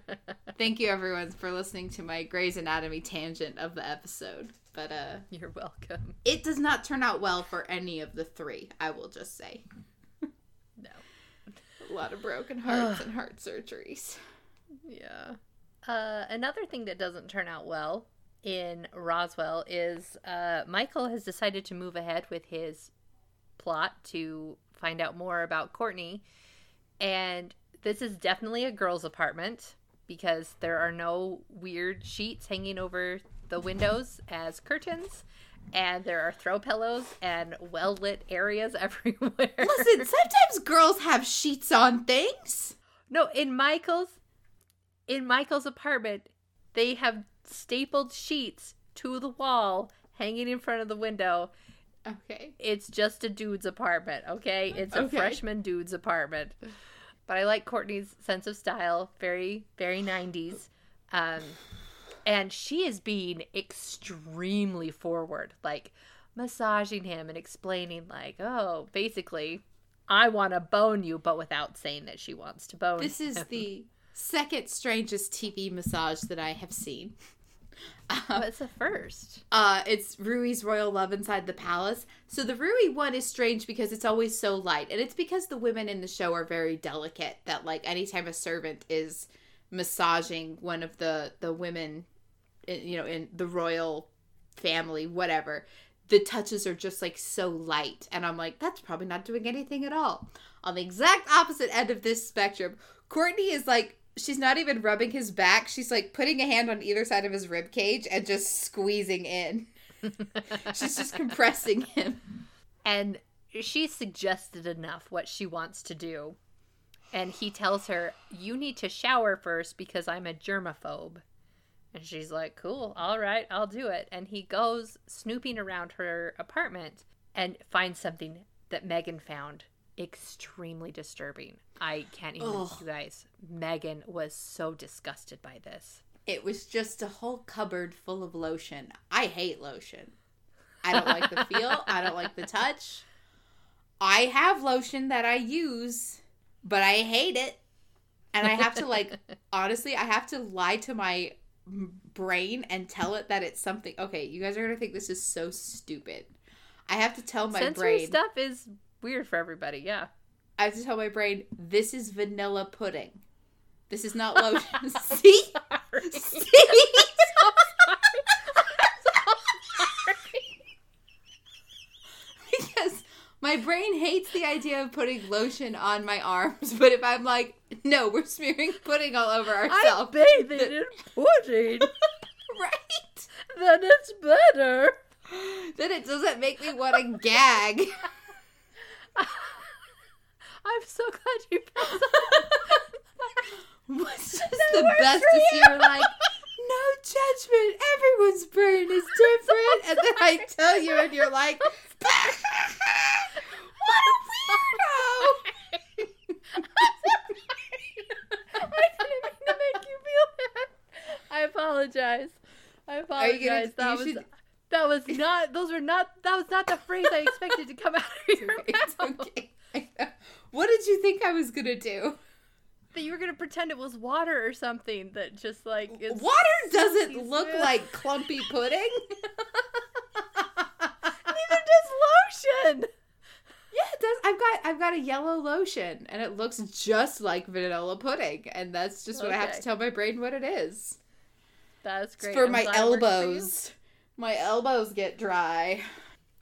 thank you everyone for listening to my Grey's Anatomy tangent of the episode but uh You're welcome. it does not turn out well for any of the three i will just say No. a lot of broken hearts and heart surgeries Yeah. Uh, another thing that doesn't turn out well in Roswell is uh, Michael has decided to move ahead with his plot to find out more about Courtney. And this is definitely a girl's apartment because there are no weird sheets hanging over the windows as curtains. And there are throw pillows and well lit areas everywhere. listen sometimes girls have sheets on things No, in Michael's in Michael's apartment, they have stapled sheets to the wall hanging in front of the window. okay It's just a dude's apartment, okay? It's a Okay. freshman dude's apartment. But I like Courtney's sense of style, very very 90s. Um and she is being extremely forward, like massaging him and explaining like, "Oh, basically, I want to bone you, but without saying that she wants to bone." This is him. the second strangest TV massage that I have seen. Oh, it's a first. Uh, it's Ruyi's Royal Love Inside the Palace. So the Ruyi one is strange because it's always so light, and it's because the women in the show are very delicate. That like anytime a servant is massaging one of the the women, in, you know, in the royal family, whatever, the touches are just like so light, and I'm like, that's probably not doing anything at all. On the exact opposite end of this spectrum, Courtney is like she's not even rubbing his back. She's like putting a hand on either side of his rib cage and just squeezing in. she's just compressing him. And she suggested enough what she wants to do. And he tells her, You need to shower first because I'm a germaphobe. And she's like, Cool, all right, I'll do it. And he goes snooping around her apartment and finds something that Megan found extremely disturbing. I can't even, Ugh. you guys. Megan was so disgusted by this. It was just a whole cupboard full of lotion. I hate lotion. I don't like the feel. I don't like the touch. I have lotion that I use, but I hate it. And I have to like honestly, I have to lie to my brain and tell it that it's something. Okay, you guys are going to think this is so stupid. I have to tell my Sensory brain. stuff is weird for everybody. Yeah. I have to tell my brain this is vanilla pudding. This is not lotion. See? Sorry. See? because my brain hates the idea of putting lotion on my arms, but if I'm like, no, we're smearing pudding all over ourselves. I'm bathing in pudding. right? then it's better. Then it doesn't make me want to gag. I'm so glad you brought What's just That the best is you. you're like, no judgment. Everyone's brain is different. And then I tell you, and you're like, what a weirdo. I didn't mean to make you feel bad. I apologize. I Are gonna- apologize. That was should- that was not. Those were not. That was not the phrase I expected to come out of your It's mouth. okay. What did you think I was gonna do? That you were gonna pretend it was water or something. That just like it's Water doesn't silky look smooth. like clumpy pudding. Neither does lotion. Yeah, it does. I've got I've got a yellow lotion, and it looks just like vanilla pudding, and that's just what I have to tell my brain what it is. That's It's great. for I'm my works for elbows. My elbows get dry.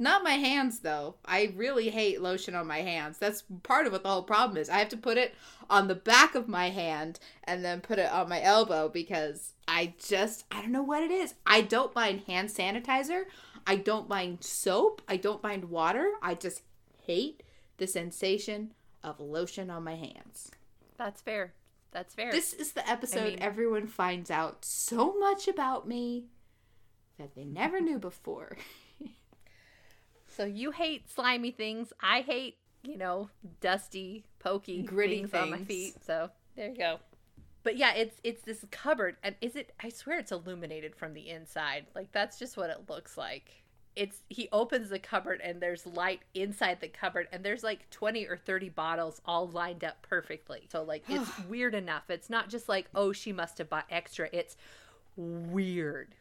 Not my hands though. I really hate lotion on my hands. That's part of what the whole problem is. I have to put it on the back of my hand and then put it on my elbow because I just I don't know what it is. I don't mind hand sanitizer. I don't mind soap. I don't mind water. I just hate the sensation of lotion on my hands. That's fair. That's fair. This is the episode mean- everyone finds out so much about me that they never knew before. So you hate slimy things. I hate, you know, dusty, pokey, Gritty things, on my feet. So there you go. But yeah, it's it's this cupboard, and is it? I swear it's illuminated from the inside. Like that's just what it looks like. It's he opens the cupboard and there's light inside the cupboard, and there's like twenty or thirty bottles all lined up perfectly. So like it's weird enough. It's not just like oh she must have bought extra. It's weird.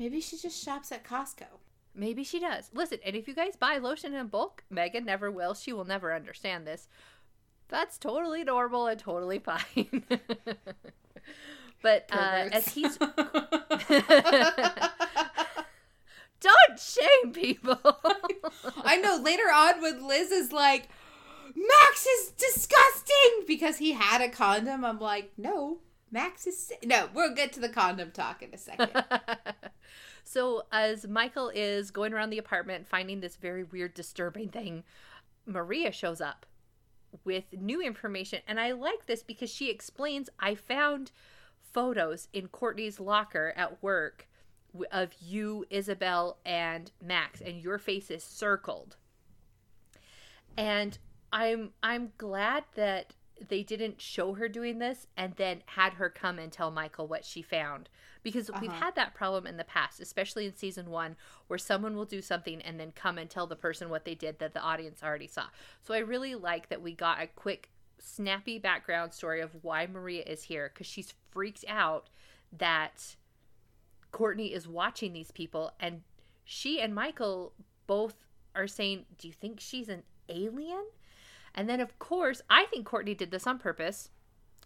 Maybe she just shops at Costco. Maybe she does. Listen, and if you guys buy lotion in bulk, Megan never will. She will never understand this. That's totally normal and totally fine. but uh, as he's don't shame people. I know later on when Liz is like, Max is disgusting because he had a condom. I'm like, no, Max is. si-" No, we'll get to the condom talk in a second. So as Michael is going around the apartment finding this very weird, disturbing thing, Maria shows up with new information, and I like this because she explains I found photos in Courtney's locker at work of you, Isabel, and Max, and your face is circled. And I'm I'm glad that they didn't show her doing this and then had her come and tell Michael what she found because we've Uh-huh. had that problem in the past, especially in season 1 where someone will do something and then come and tell the person what they did that the audience already saw. So I really like that we got a quick snappy background story of why Maria is here cuz she's freaked out that Courtney is watching these people and she and Michael both are saying, "Do you think she's an alien?" And then of course, I think Courtney did this on purpose.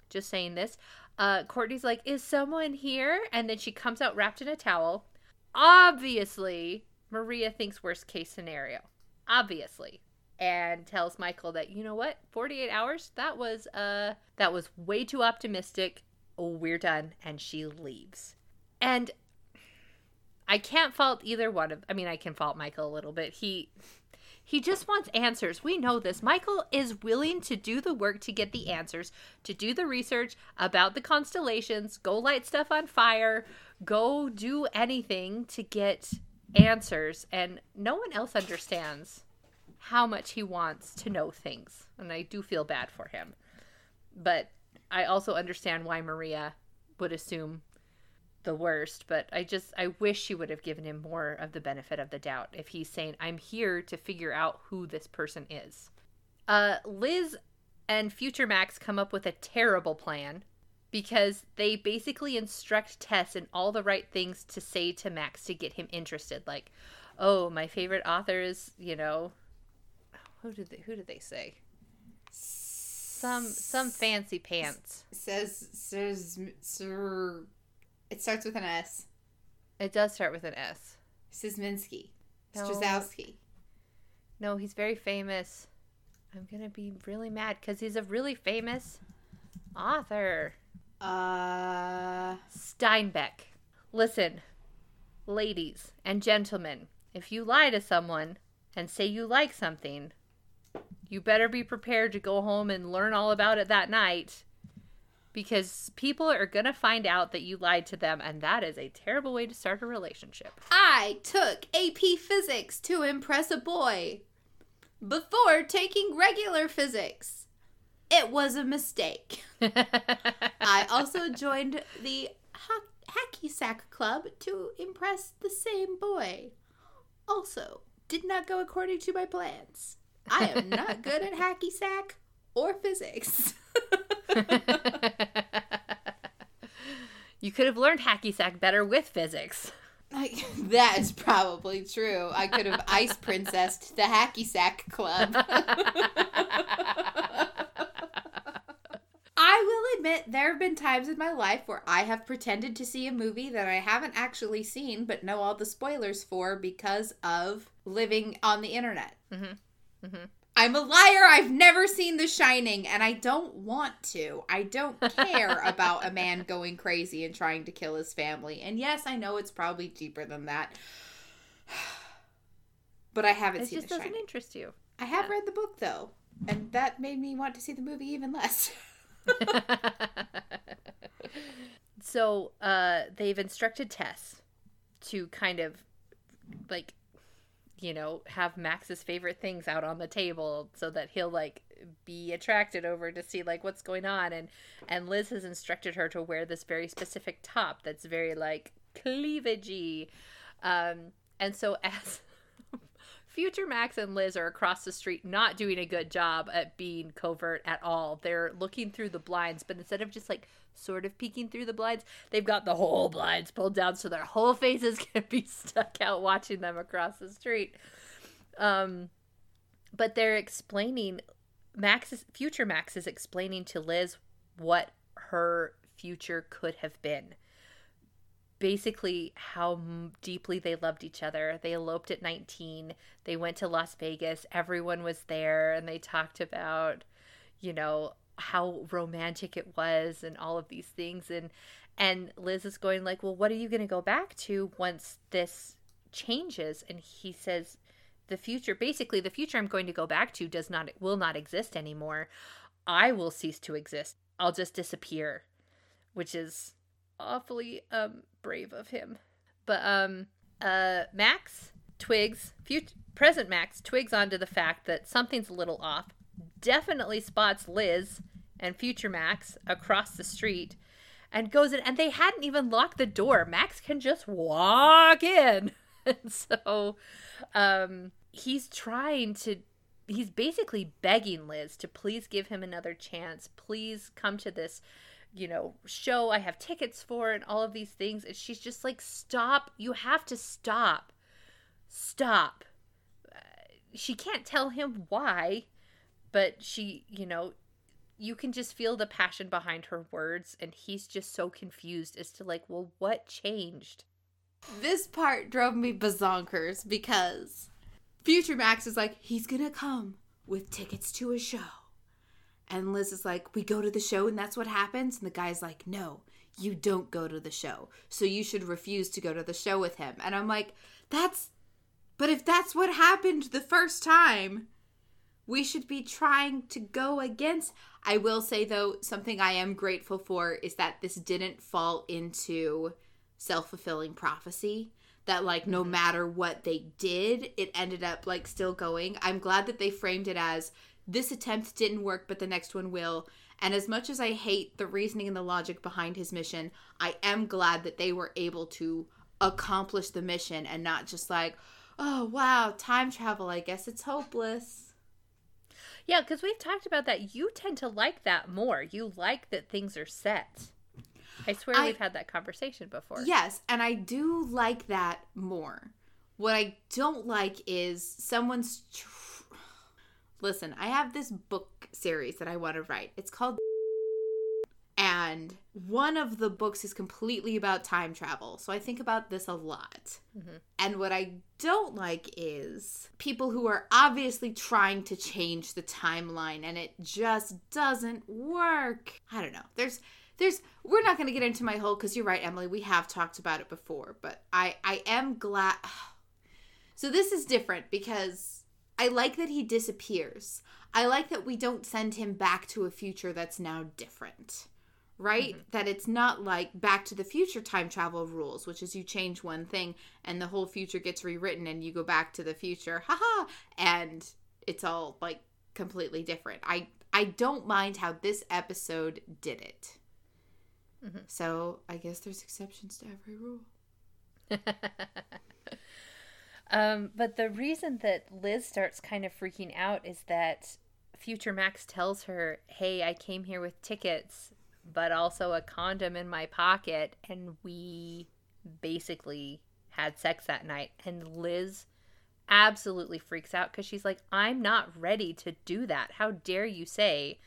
Just saying this. Uh Courtney's like, "Is someone here?" And then she comes out wrapped in a towel. Obviously, Maria thinks worst case scenario. Obviously. And tells Michael that, "You know what? 48 hours? That was uh that was way too optimistic. Oh, we're done." And she leaves. And I can't fault either one of I mean I can fault Michael a little bit. He he just wants answers. We know this. Michael is willing to do the work to get the answers, to do the research about the constellations, go light stuff on fire, go do anything to get answers and no one else understands how much he wants to know things. And I do feel bad for him. But I also understand why Maria would assume the worst, but I just I wish she would have given him more of the benefit of the doubt if he's saying I'm here to figure out who this person is. Uh Liz and Future Max come up with a terrible plan because they basically instruct Tess in all the right things to say to Max to get him interested like, "Oh, my favorite author is, you know, who did they who did they say? Some some fancy pants. Says says sir. It starts with an S. It does start with an S. Szymanski. No. No, he's very famous. I'm gonna be really mad because he's a really famous author. Uh. Steinbeck. Listen, ladies and gentlemen, if you lie to someone and say you like something, you better be prepared to go home and learn all about it that night because people are going to find out that you lied to them, and that is a terrible way to start a relationship. I took AP Physics to impress a boy before taking regular physics. It was a mistake. I also joined the ha- Hacky Sack Club to impress the same boy. Also, did not go according to my plans. I am not good at hacky sack or physics. you could have learned hacky sack better with physics. Like, that is probably true. I could have ice princessed the hacky sack club. I will admit there have been times in my life where I have pretended to see a movie that I haven't actually seen but know all the spoilers for because of living on the internet. Mm-hmm. Mm-hmm. I'm a liar. I've never seen The Shining and I don't want to. I don't care about a man going crazy and trying to kill his family. And yes, I know it's probably deeper than that. But I haven't It seen It just doesn't Shining. interest you. I have read the book though, and that made me want to see the movie even less. so uh, they've instructed Tess to kind of like, you know, have Max's favorite things out on the table so that he'll like be attracted over to see like what's going on and and Liz has instructed her to wear this very specific top that's very like cleavagey um and so as Future Max and Liz are across the street not doing a good job at being covert at all. They're looking through the blinds, but instead of just like sort of peeking through the blinds, they've got the whole blinds pulled down so their whole faces can be stuck out watching them across the street. Um but they're explaining Max future Max is explaining to Liz what her future could have been basically how deeply they loved each other. They eloped at 19. They went to Las Vegas. Everyone was there and they talked about, you know, how romantic it was and all of these things and and Liz is going like, "Well, what are you going to go back to once this changes?" And he says, "The future, basically the future I'm going to go back to does not will not exist anymore. I will cease to exist. I'll just disappear." Which is awfully um brave of him. But um uh Max twigs future present Max twigs onto the fact that something's a little off. Definitely spots Liz and future Max across the street and goes in and they hadn't even locked the door. Max can just walk in. and so um he's trying to he's basically begging Liz to please give him another chance. Please come to this you know, show I have tickets for and all of these things. And she's just like, stop. You have to stop. Stop. Uh, she can't tell him why, but she, you know, you can just feel the passion behind her words. And he's just so confused as to, like, well, what changed? this part drove me bazonkers because Future Max is like, he's gonna come with tickets to a show. And Liz is like, we go to the show and that's what happens. And the guy's like, no, you don't go to the show. So you should refuse to go to the show with him. And I'm like, that's, but if that's what happened the first time, we should be trying to go against. I will say, though, something I am grateful for is that this didn't fall into self fulfilling prophecy. That, like, no matter what they did, it ended up, like, still going. I'm glad that they framed it as this attempt didn't work, but the next one will. And as much as I hate the reasoning and the logic behind his mission, I am glad that they were able to accomplish the mission and not just like, oh, wow, time travel. I guess it's hopeless. Yeah, because we've talked about that. You tend to like that more. You like that things are set. I swear I- we've had that conversation before. Yes, and I do like that more. What I don't like is someone's. Tr- Listen, I have this book series that I want to write. It's called. And one of the books is completely about time travel. So I think about this a lot. Mm-hmm. And what I don't like is people who are obviously trying to change the timeline and it just doesn't work. I don't know. There's there's we're not going to get into my whole cuz you're right Emily, we have talked about it before, but I I am glad So this is different because I like that he disappears. I like that we don't send him back to a future that's now different right? That it's not like Back to the Future time travel rules, which is you change one thing and the whole future gets rewritten and you go back to the future, haha, and it's all like completely different. I I don't mind how this episode did it. So I guess there's exceptions to every rule. um, but the reason that Liz starts kind of freaking out is that Future Max tells her, Hey, I came here with tickets, but also a condom in my pocket, and we basically had sex that night. And Liz absolutely freaks out because she's like, I'm not ready to do that. How dare you say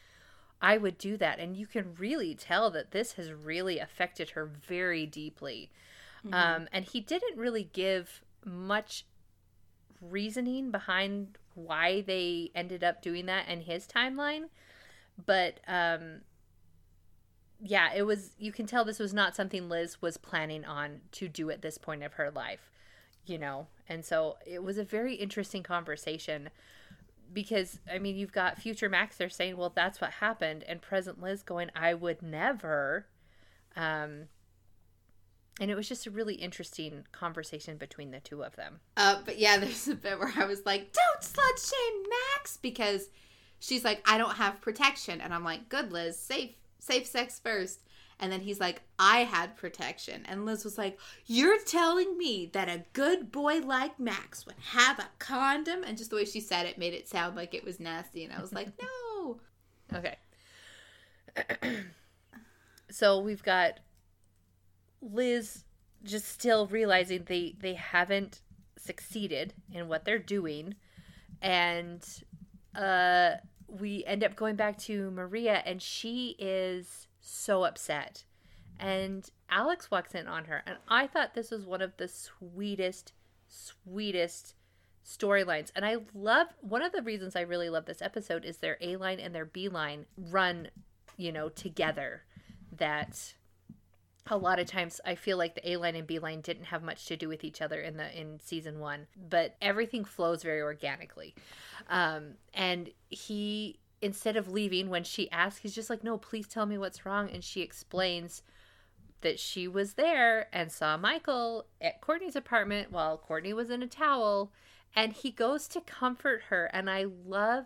I would do that? And you can really tell that this has really affected her very deeply. Um, and he didn't really give much reasoning behind why they ended up doing that in his timeline. But um, yeah, it was, you can tell this was not something Liz was planning on to do at this point of her life, you know? And so it was a very interesting conversation because, I mean, you've got future Max there saying, well, that's what happened, and present Liz going, I would never. Um, and it was just a really interesting conversation between the two of them. Uh, but yeah, there's a bit where I was like, "Don't slut shame Max," because she's like, "I don't have protection," and I'm like, "Good, Liz, safe, safe sex first. And then he's like, "I had protection," and Liz was like, "You're telling me that a good boy like Max would have a condom?" And just the way she said it made it sound like it was nasty, and I was like, "No." Okay. so we've got Liz just still realizing they they haven't succeeded in what they're doing and uh we end up going back to Maria and she is so upset. And Alex walks in on her and I thought this was one of the sweetest sweetest storylines. And I love one of the reasons I really love this episode is their A line and their B line run, you know, together. That a lot of times I feel like the A line and B line didn't have much to do with each other in the in season one, but everything flows very organically. Um, and he instead of leaving when she asks, he's just like, "No, please tell me what's wrong," and she explains that she was there and saw Michael at Courtney's apartment while Courtney was in a towel and he goes to comfort her and I love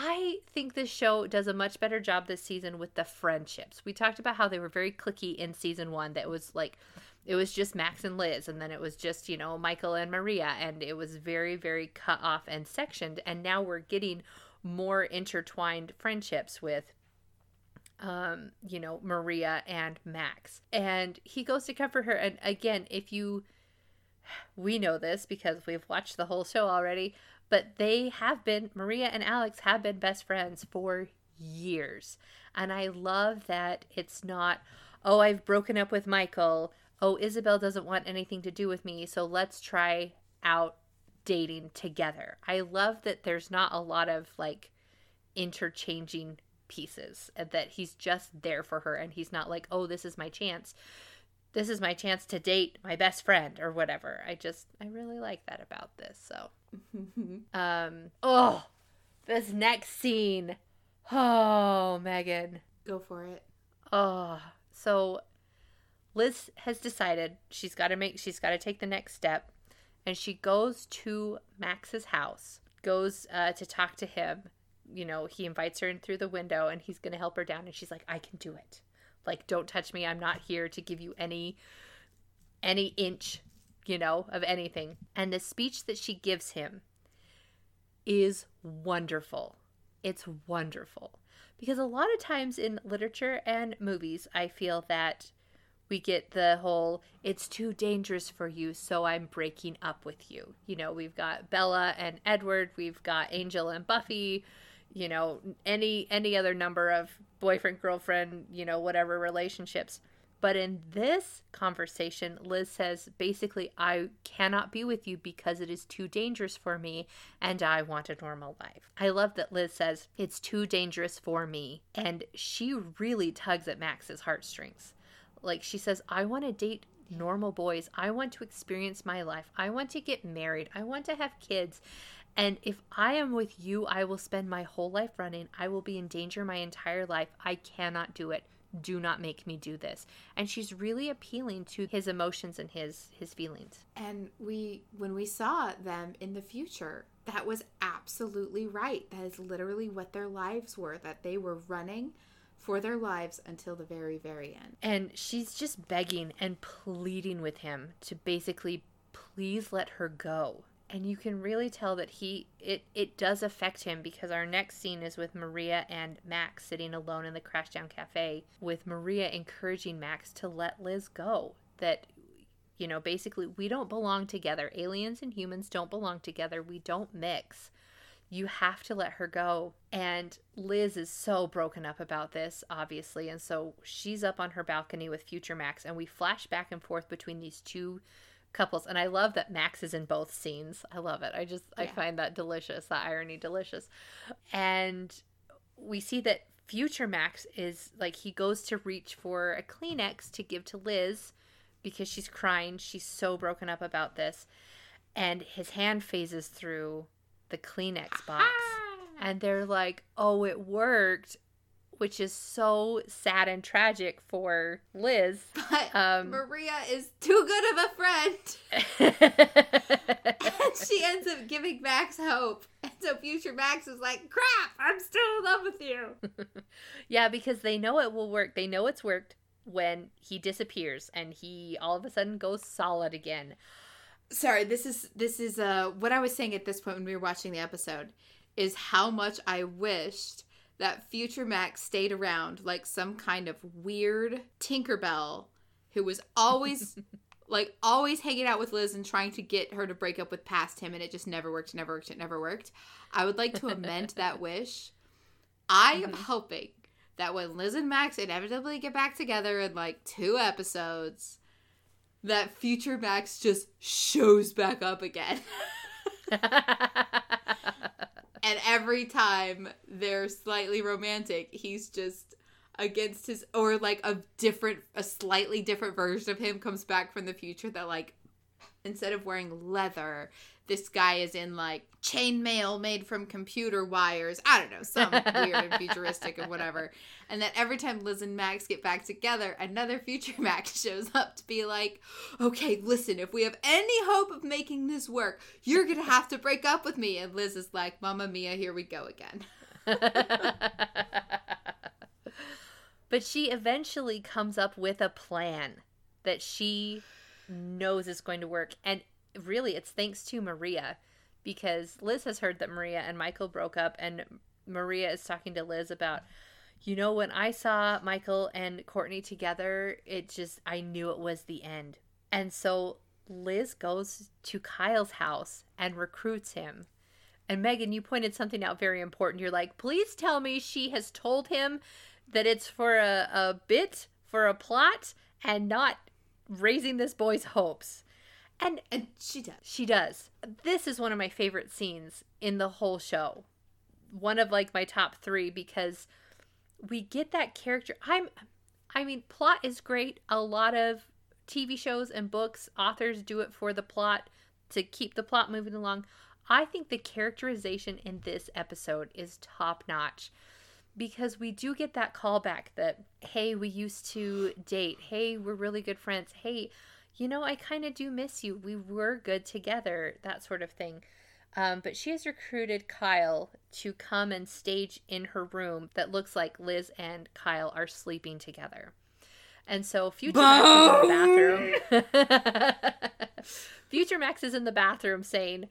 I think this show does a much better job this season with the friendships. We talked about how they were very clicky in season 1 that was like it was just Max and Liz and then it was just, you know, Michael and Maria and it was very very cut off and sectioned and now we're getting more intertwined friendships with um, you know, Maria and Max. And he goes to comfort her. And again, if you, we know this because we've watched the whole show already, but they have been, Maria and Alex have been best friends for years. And I love that it's not, oh, I've broken up with Michael. Oh, Isabel doesn't want anything to do with me. So let's try out dating together. I love that there's not a lot of like interchanging pieces that he's just there for her and he's not like oh this is my chance this is my chance to date my best friend or whatever i just i really like that about this so um oh this next scene oh megan Go for it. Oh, so Liz has decided she's got to make she's got to take the next step, and she goes to Max's house, goes uh, to talk to him. you know, he invites her in through the window and he's going to help her down and she's like, "I can do it." Like, "Don't touch me. I'm not here to give you any any inch, you know, of anything." And the speech that she gives him is wonderful. It's wonderful. Because a lot of times in literature and movies, I feel that we get the whole it's too dangerous for you so i'm breaking up with you you know we've got bella and edward we've got angel and buffy you know any any other number of boyfriend girlfriend you know whatever relationships but in this conversation liz says basically i cannot be with you because it is too dangerous for me and i want a normal life i love that liz says it's too dangerous for me and she really tugs at max's heartstrings like she says, I want to date normal boys. I want to experience my life. I want to get married. I want to have kids. And if I am with you, I will spend my whole life running. I will be in danger my entire life. I cannot do it. Do not make me do this. And she's really appealing to his emotions and his his feelings. And we when we saw them in the future, that was absolutely right. That is literally what their lives were that they were running for their lives until the very, very end. And she's just begging and pleading with him to basically please let her go. And you can really tell that he it it does affect him because our next scene is with Maria and Max sitting alone in the Crashdown Cafe with Maria encouraging Max to let Liz go. That you know, basically we don't belong together. Aliens and humans don't belong together. We don't mix you have to let her go. And Liz is so broken up about this, obviously. And so she's up on her balcony with Future Max, and we flash back and forth between these two couples. And I love that Max is in both scenes. I love it. I just, yeah. I find that delicious, that irony delicious. And we see that Future Max is like, he goes to reach for a Kleenex to give to Liz because she's crying. She's so broken up about this. And his hand phases through the Kleenex box. Ah. and they're like, oh, it worked, which is so sad and tragic for Liz. But um, Maria is too good of a friend. and she ends up giving Max hope. And so future Max is like, crap, I'm still in love with you. yeah, because they know it will work. They know it's worked when he disappears and he all of a sudden goes solid again sorry this is this is uh what i was saying at this point when we were watching the episode is how much i wished that future max stayed around like some kind of weird tinkerbell who was always like always hanging out with liz and trying to get her to break up with past him and it just never worked never worked it never worked i would like to amend that wish i am mm-hmm. hoping that when liz and max inevitably get back together in like two episodes that future Max just shows back up again. and every time they're slightly romantic, he's just against his or like a different a slightly different version of him comes back from the future that like instead of wearing leather this guy is in like chainmail made from computer wires. I don't know, some weird and futuristic and whatever. And that every time Liz and Max get back together, another future Max shows up to be like, okay, listen, if we have any hope of making this work, you're going to have to break up with me. And Liz is like, Mamma Mia, here we go again. but she eventually comes up with a plan that she knows is going to work. And really it's thanks to Maria because Liz has heard that Maria and Michael broke up and Maria is talking to Liz about you know when I saw Michael and Courtney together it just I knew it was the end. And so Liz goes to Kyle's house and recruits him. And Megan, you pointed something out very important. You're like, please tell me she has told him that it's for a, a bit, for a plot, and not raising this boy's hopes. And and she does. She does. This is one of my favorite scenes in the whole show. One of like my top 3 because we get that character. I'm I mean, plot is great. A lot of TV shows and books, authors do it for the plot to keep the plot moving along. I think the characterization in this episode is top notch because we do get that callback that, hey, we used to date. Hey, we're really good friends. Hey, you know, I kind of do miss you. We were good together, that sort of thing. Um, but she has recruited Kyle to come and stage in her room that looks like Liz and Kyle are sleeping together. And so Future Max is in the bathroom. Future Max is in the bathroom saying,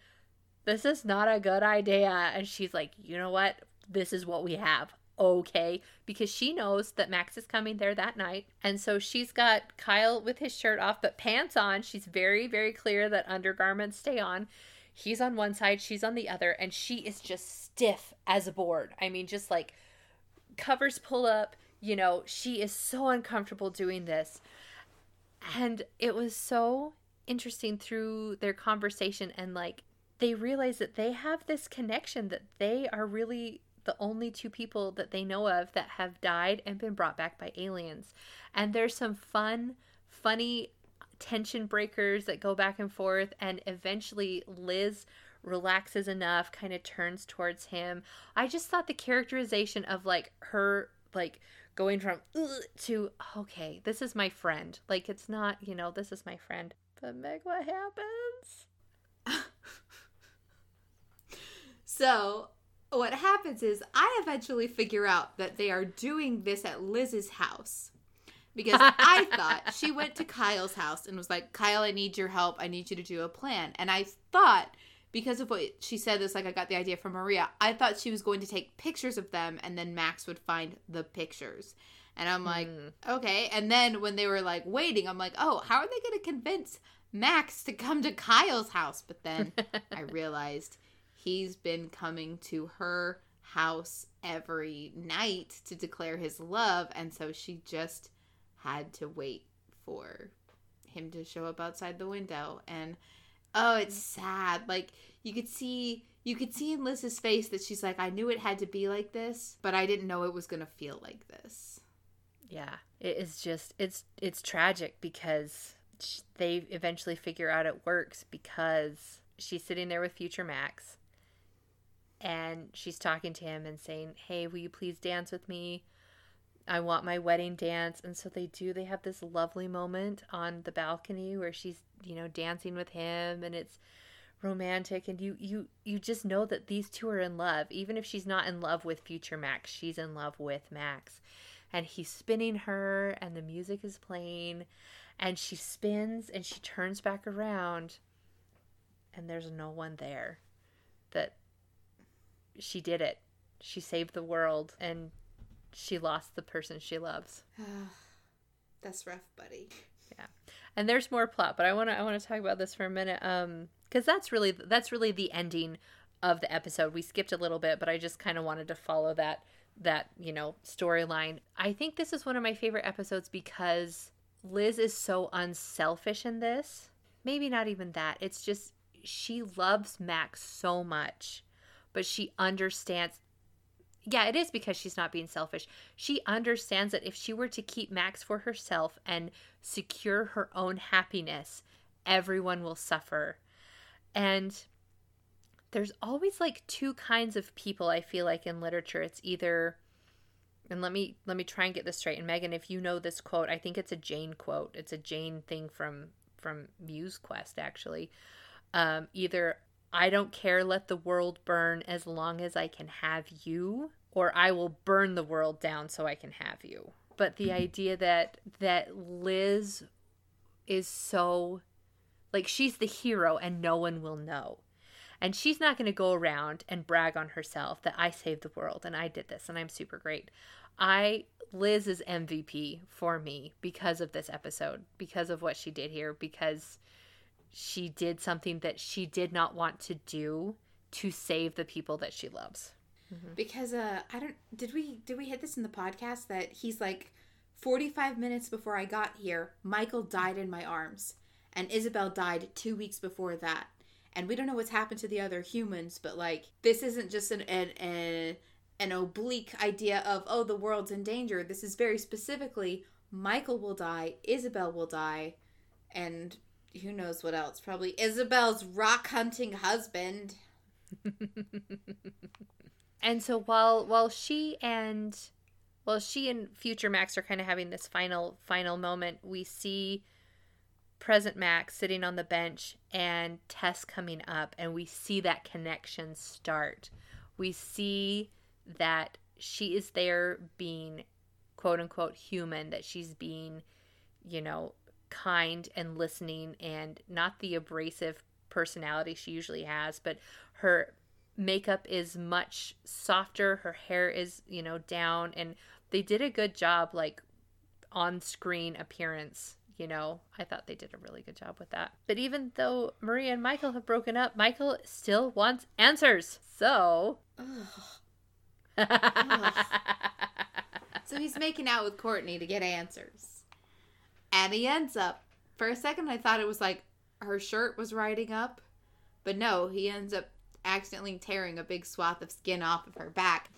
This is not a good idea. And she's like, You know what? This is what we have. Okay. Because she knows that Max is coming there that night. And so she's got Kyle with his shirt off, but pants on. She's very, very clear that undergarments stay on. He's on one side, she's on the other, and she is just stiff as a board. I mean, just like covers pull up you know, she is so uncomfortable doing this. And it was so interesting through their conversation and like they realize that they have this connection that they are really the only two people that they know of that have died and been brought back by aliens. And there's some fun, funny tension breakers that go back and forth and eventually Liz relaxes enough, kind of turns towards him. I just thought the characterization of like her like going from to okay, this is my friend. Like it's not, you know, this is my friend. But Meg, what happens? so what happens is I eventually figure out that they are doing this at Liz's house. Because I thought she went to Kyle's house and was like, Kyle, I need your help. I need you to do a plan. And I thought because of what she said this like i got the idea from maria i thought she was going to take pictures of them and then max would find the pictures and i'm like mm. okay and then when they were like waiting i'm like oh how are they going to convince max to come to kyle's house but then i realized he's been coming to her house every night to declare his love and so she just had to wait for him to show up outside the window and Oh, it's sad. Like you could see you could see in Liz's face that she's like, I knew it had to be like this, but I didn't know it was gonna feel like this. Yeah, it is just it's it's tragic because they eventually figure out it works because she's sitting there with future Max, and she's talking to him and saying, "Hey, will you please dance with me?" I want my wedding dance. And so they do. They have this lovely moment on the balcony where she's, you know, dancing with him and it's romantic and you you you just know that these two are in love. Even if she's not in love with future Max, she's in love with Max. And he's spinning her and the music is playing and she spins and she turns back around and there's no one there. That she did it. She saved the world and she lost the person she loves. That's rough, buddy. Yeah. And there's more plot, but I want to I want to talk about this for a minute um cuz that's really that's really the ending of the episode. We skipped a little bit, but I just kind of wanted to follow that that, you know, storyline. I think this is one of my favorite episodes because Liz is so unselfish in this. Maybe not even that. It's just she loves Max so much, but she understands yeah, it is because she's not being selfish. She understands that if she were to keep Max for herself and secure her own happiness, everyone will suffer. And there's always like two kinds of people I feel like in literature. It's either and let me let me try and get this straight. And Megan, if you know this quote, I think it's a Jane quote. It's a Jane thing from from Muse Quest actually. Um, either I don't care, let the world burn as long as I can have you, or I will burn the world down so I can have you. But the mm-hmm. idea that that Liz is so like she's the hero and no one will know. And she's not going to go around and brag on herself that I saved the world and I did this and I'm super great. I Liz is MVP for me because of this episode, because of what she did here, because she did something that she did not want to do to save the people that she loves. Mm-hmm. Because uh I don't did we did we hit this in the podcast that he's like 45 minutes before I got here, Michael died in my arms and Isabel died 2 weeks before that. And we don't know what's happened to the other humans, but like this isn't just an an, an, an oblique idea of oh the world's in danger. This is very specifically Michael will die, Isabel will die, and who knows what else? Probably Isabel's rock hunting husband. and so while while she and well she and future max are kind of having this final final moment we see present Max sitting on the bench and Tess coming up, and we see that connection start. We see that she is there being quote unquote human, that she's being, you know, kind and listening and not the abrasive personality she usually has, but her makeup is much softer, her hair is, you know, down, and they did a good job, like on screen appearance. You know, I thought they did a really good job with that. But even though Maria and Michael have broken up, Michael still wants answers. So. So he's making out with Courtney to get answers. And he ends up, for a second, I thought it was like her shirt was riding up. But no, he ends up accidentally tearing a big swath of skin off of her back.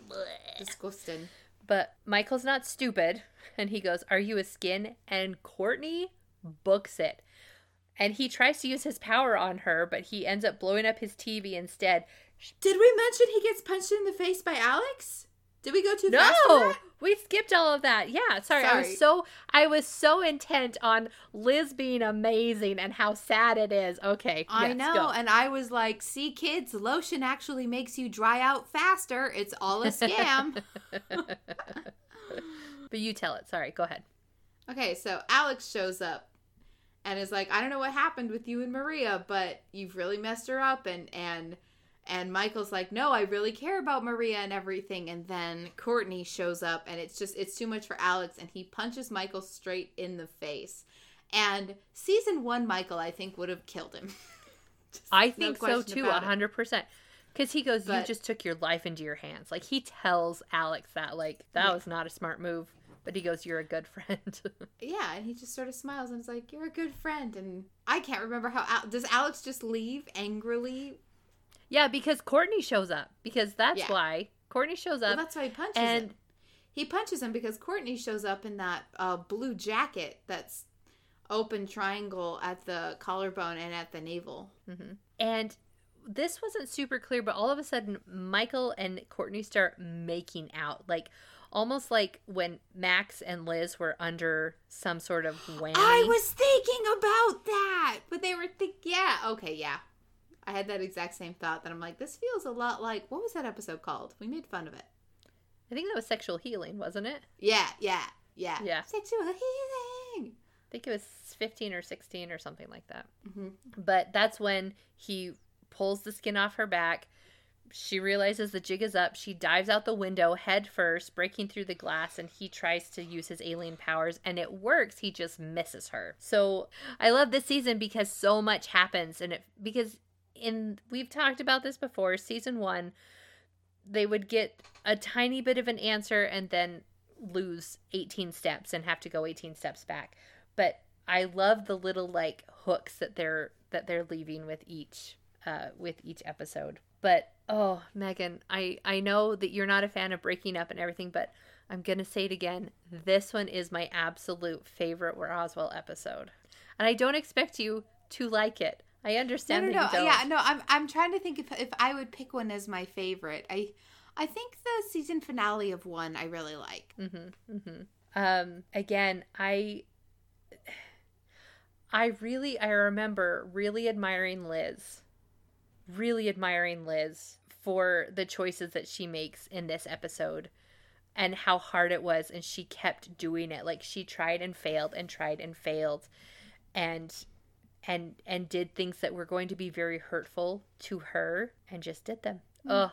Disgusting. But Michael's not stupid. And he goes, Are you a skin? And Courtney books it. And he tries to use his power on her, but he ends up blowing up his TV instead. Did we mention he gets punched in the face by Alex? Did we go too fast? No, we skipped all of that. Yeah, sorry. sorry, I was so I was so intent on Liz being amazing and how sad it is. Okay, I yes, know, go. and I was like, "See, kids, lotion actually makes you dry out faster. It's all a scam." but you tell it. Sorry, go ahead. okay, so Alex shows up and is like, "I don't know what happened with you and Maria, but you've really messed her up." And and and Michael's like, "No, I really care about Maria and everything." And then Courtney shows up, and it's just it's too much for Alex, and he punches Michael straight in the face. And season one, Michael, I think, would have killed him. I no think so too, about hundred percent. Because he goes, "You just took your life into your hands." Like he tells Alex that, like that Yeah. was not a smart move. But he goes, "You're a good friend." Yeah, and he just sort of smiles and is like, "You're a good friend." And I can't remember how Al- does Alex just leave angrily? Yeah, because Courtney shows up. Because that's Yeah. why Courtney shows Well, up. that's why he punches and- him. He punches him because Courtney shows up in that uh, blue jacket that's open triangle at the collarbone and at the navel. hmm And this wasn't super clear, but all of a sudden, Michael and Courtney start making out, like almost like when Max and Liz were under some sort of whammy. I was thinking about that, but they were think yeah, okay, yeah. I had that exact same thought that I'm like, this feels a lot like what was that episode called? We made fun of it. I think that was sexual healing, wasn't it? Yeah, yeah, yeah. Yeah. Sexual healing. I think it was 15 or 16 or something like that. Mhm. But that's when he pulls the skin off her back. She realizes the jig is up. She dives out the window head first, breaking through the glass, and he tries to use his alien powers, and it works. He just misses her. So I love this season because so much happens, and it because in we've talked about this before. Season one, they would get a tiny bit of an answer and then lose 18 steps and have to go 18 steps back. But i love the little like hooks that they're that they're leaving with each uh with each episode. But oh megan i i know that you're not a fan of breaking up and everything but i'm gonna say it again. This one is my absolute favorite roswell episode. And i don't expect you to like it i understand no, no. don't Yeah, no. I'm I'm trying to think if if I would pick one as my favorite. I I think the season finale of one I really like. Mm-hmm. Mm-hmm. Um, again, I I really I remember really admiring Liz. Really admiring Liz for the choices that she makes in this episode and how hard it was and she kept doing it. Like she tried and failed and tried and failed and and and did things that were going to be very hurtful to her and just did them. Oh,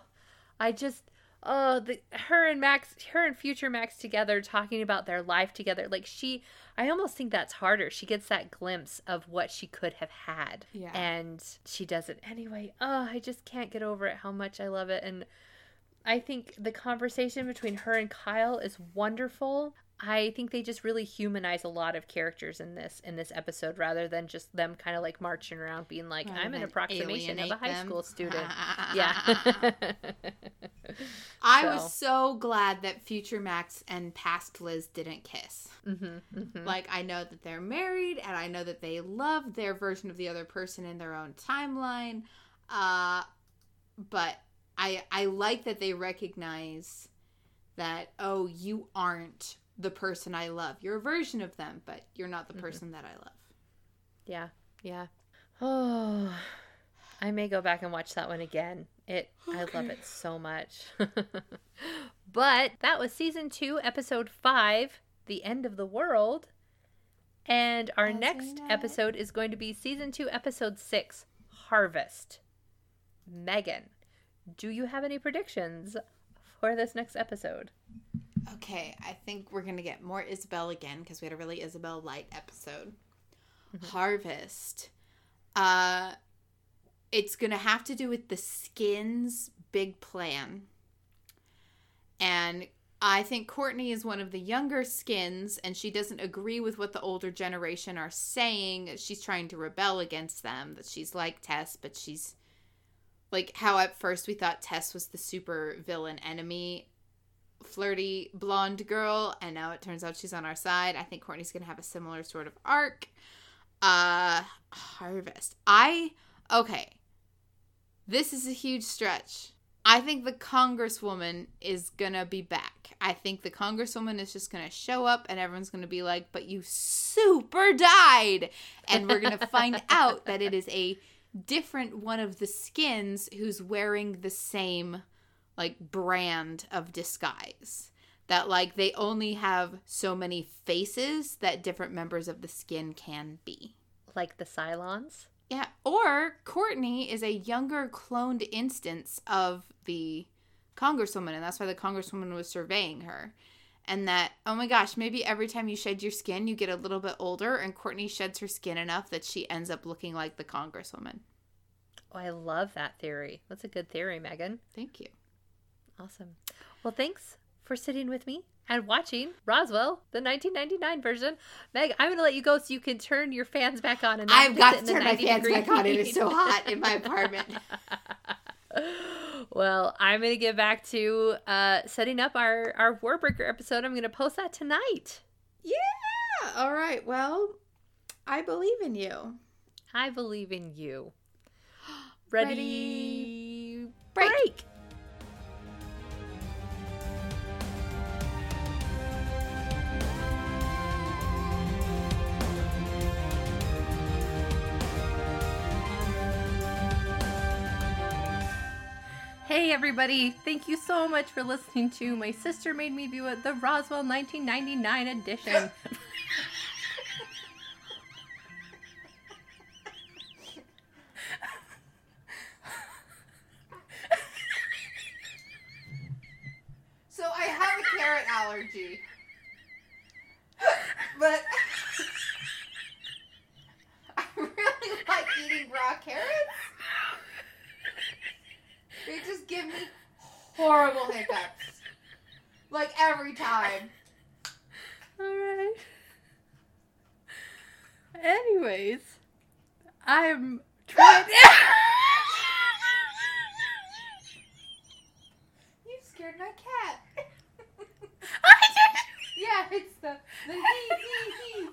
I just oh the her and Max her and future Max together talking about their life together like she I almost think that's harder. She gets that glimpse of what she could have had. Yeah. And she does it anyway. Oh, I just can't get over it how much I love it and I think the conversation between her and Kyle is wonderful. I think they just really humanize a lot of characters in this in this episode rather than just them kind of like marching around being like I'm an approximation of a high them. school student. yeah. I So. was so glad that future Max and past Liz didn't kiss. hmm hmm Like I know that they're married and I know that they love their version of the other person in their own timeline. Uh but I I like that they recognize that oh you aren't the person I love. You're a version of them, but you're not the Mhm. person that I love. Yeah, yeah. Oh, I may go back and watch that one again. It, I love it so much. but that was season two, episode five, The End of the World. And our next episode is going to be season two, episode six, Harvest. Megan, do you have any predictions for this next episode? Okay, I think we're gonna get more Isabel again because we had a really Isabel light episode. Harvest. Uh it's gonna have to do with the skins big plan. And I think Courtney is one of the younger skins and she doesn't agree with what the older generation are saying. She's trying to rebel against them, that she's like Tess, but she's like how at first we thought Tess was the super villain enemy flirty blonde girl and now it turns out she's on our side. I think courtney's gonna have a similar sort of arc. Uh harvest. I okay. This is a huge stretch. I think the congresswoman is gonna be back. I think the congresswoman is just gonna show up and everyone's gonna be like but you super died! And we're gonna find out that it is a different one of the skins who's wearing the same like brand of disguise that like they only have so many faces that different members of the skin can be Like the Cylons? yeah or courtney is a younger cloned instance of the congresswoman and that's why the congresswoman was surveying her and that oh my gosh maybe every time you shed your skin you get a little bit older and courtney sheds her skin enough that she ends up looking like the congresswoman Oh, I love that theory. That's a good theory, Megan. thank you Awesome. Well, thanks for sitting with me and watching Roswell, the 1999 version. Meg, I'm going to let you go so you can turn your fans back on. And I've got to turn my fans back on. It is so hot in my apartment. well, I'm going to get back to uh, setting up our, our Warbreaker episode. I'm going to post that tonight. Yeah. All right. Well, I believe in you. I believe in you. Ready? Ready, break. break. Hey everybody, thank you so much for listening to My Sister Made Me View It, the Roswell 1999 edition. So I have a carrot allergy, but I really like eating raw carrots. They just give me horrible hiccups, like every time. Alright. Anyways, I'm trying. You scared my cat. I did- Yeah, it's the the he he he.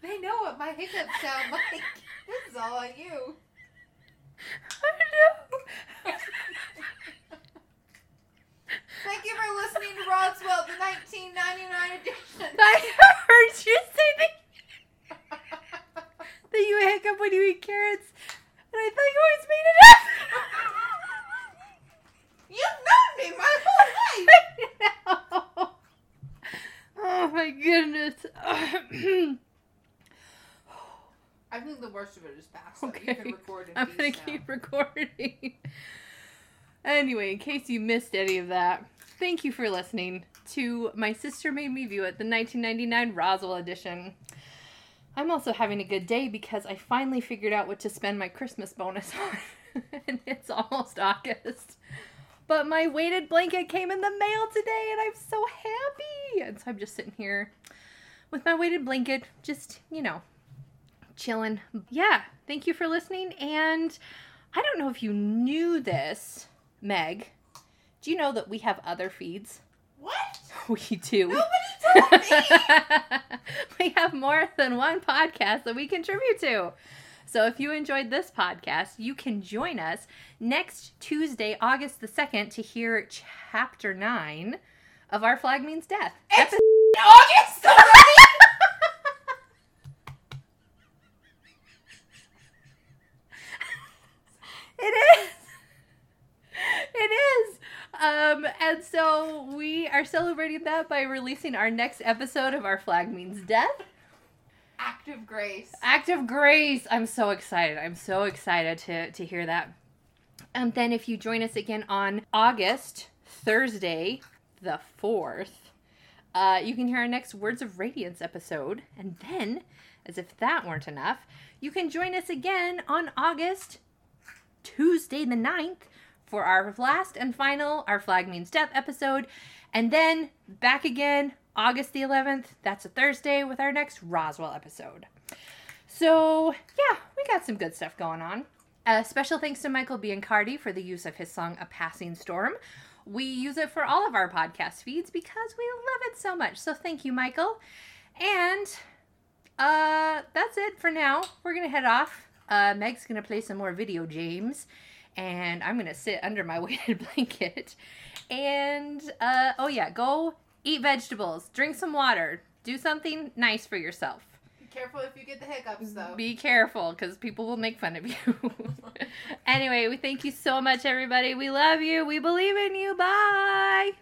They know what my hiccups sound like. This is all on you. I know. Thank you for listening to Roswell, the 1999 edition. I heard you say that, that you hiccup when you eat carrots, and I thought you always made it up. You've known me my whole life. oh my goodness. I think the worst of it is past. Okay. you can record I'm gonna now. keep recording. Anyway, in case you missed any of that, thank you for listening to My Sister Made Me View It, the 1999 Roswell edition. I'm also having a good day because I finally figured out what to spend my Christmas bonus on. and it's almost August. But my weighted blanket came in the mail today and I'm so happy. And so I'm just sitting here with my weighted blanket, just, you know, chilling. Yeah, thank you for listening. And I don't know if you knew this, Meg, do you know that we have other feeds? What? We do. Nobody told me. we have more than one podcast that we contribute to. So if you enjoyed this podcast, you can join us next Tuesday, August the 2nd, to hear chapter 9 of Our Flag Means Death. It's August It is already. so we are celebrating that by releasing our next episode of Our Flag Means Death. Act of grace. Act of Grace. I'm so excited. I'm so excited to, to hear that. And then if you join us again on August, Thursday, the 4th, uh, you can hear our next Words of Radiance episode. And then, as if that weren't enough, you can join us again on August, Tuesday the 9th, for our last and final Our Flag Means Death episode. And then back again August the 11th. That's a Thursday with our next Roswell episode. So, yeah, we got some good stuff going on. Uh, special thanks to Michael Biancardi for the use of his song A Passing Storm. We use it for all of our podcast feeds because we love it so much. So, thank you, Michael. And uh, that's it for now. We're going to head off. Uh, Meg's going to play some more video games. And I'm to sit under my weighted blanket. And, uh, oh, yeah, go eat vegetables, drink some water, do something nice for yourself. Be careful if you get the hiccups, though. Be careful because people will make fun of you. anyway, we thank you so much, everybody. We love you. We believe in you. Bye.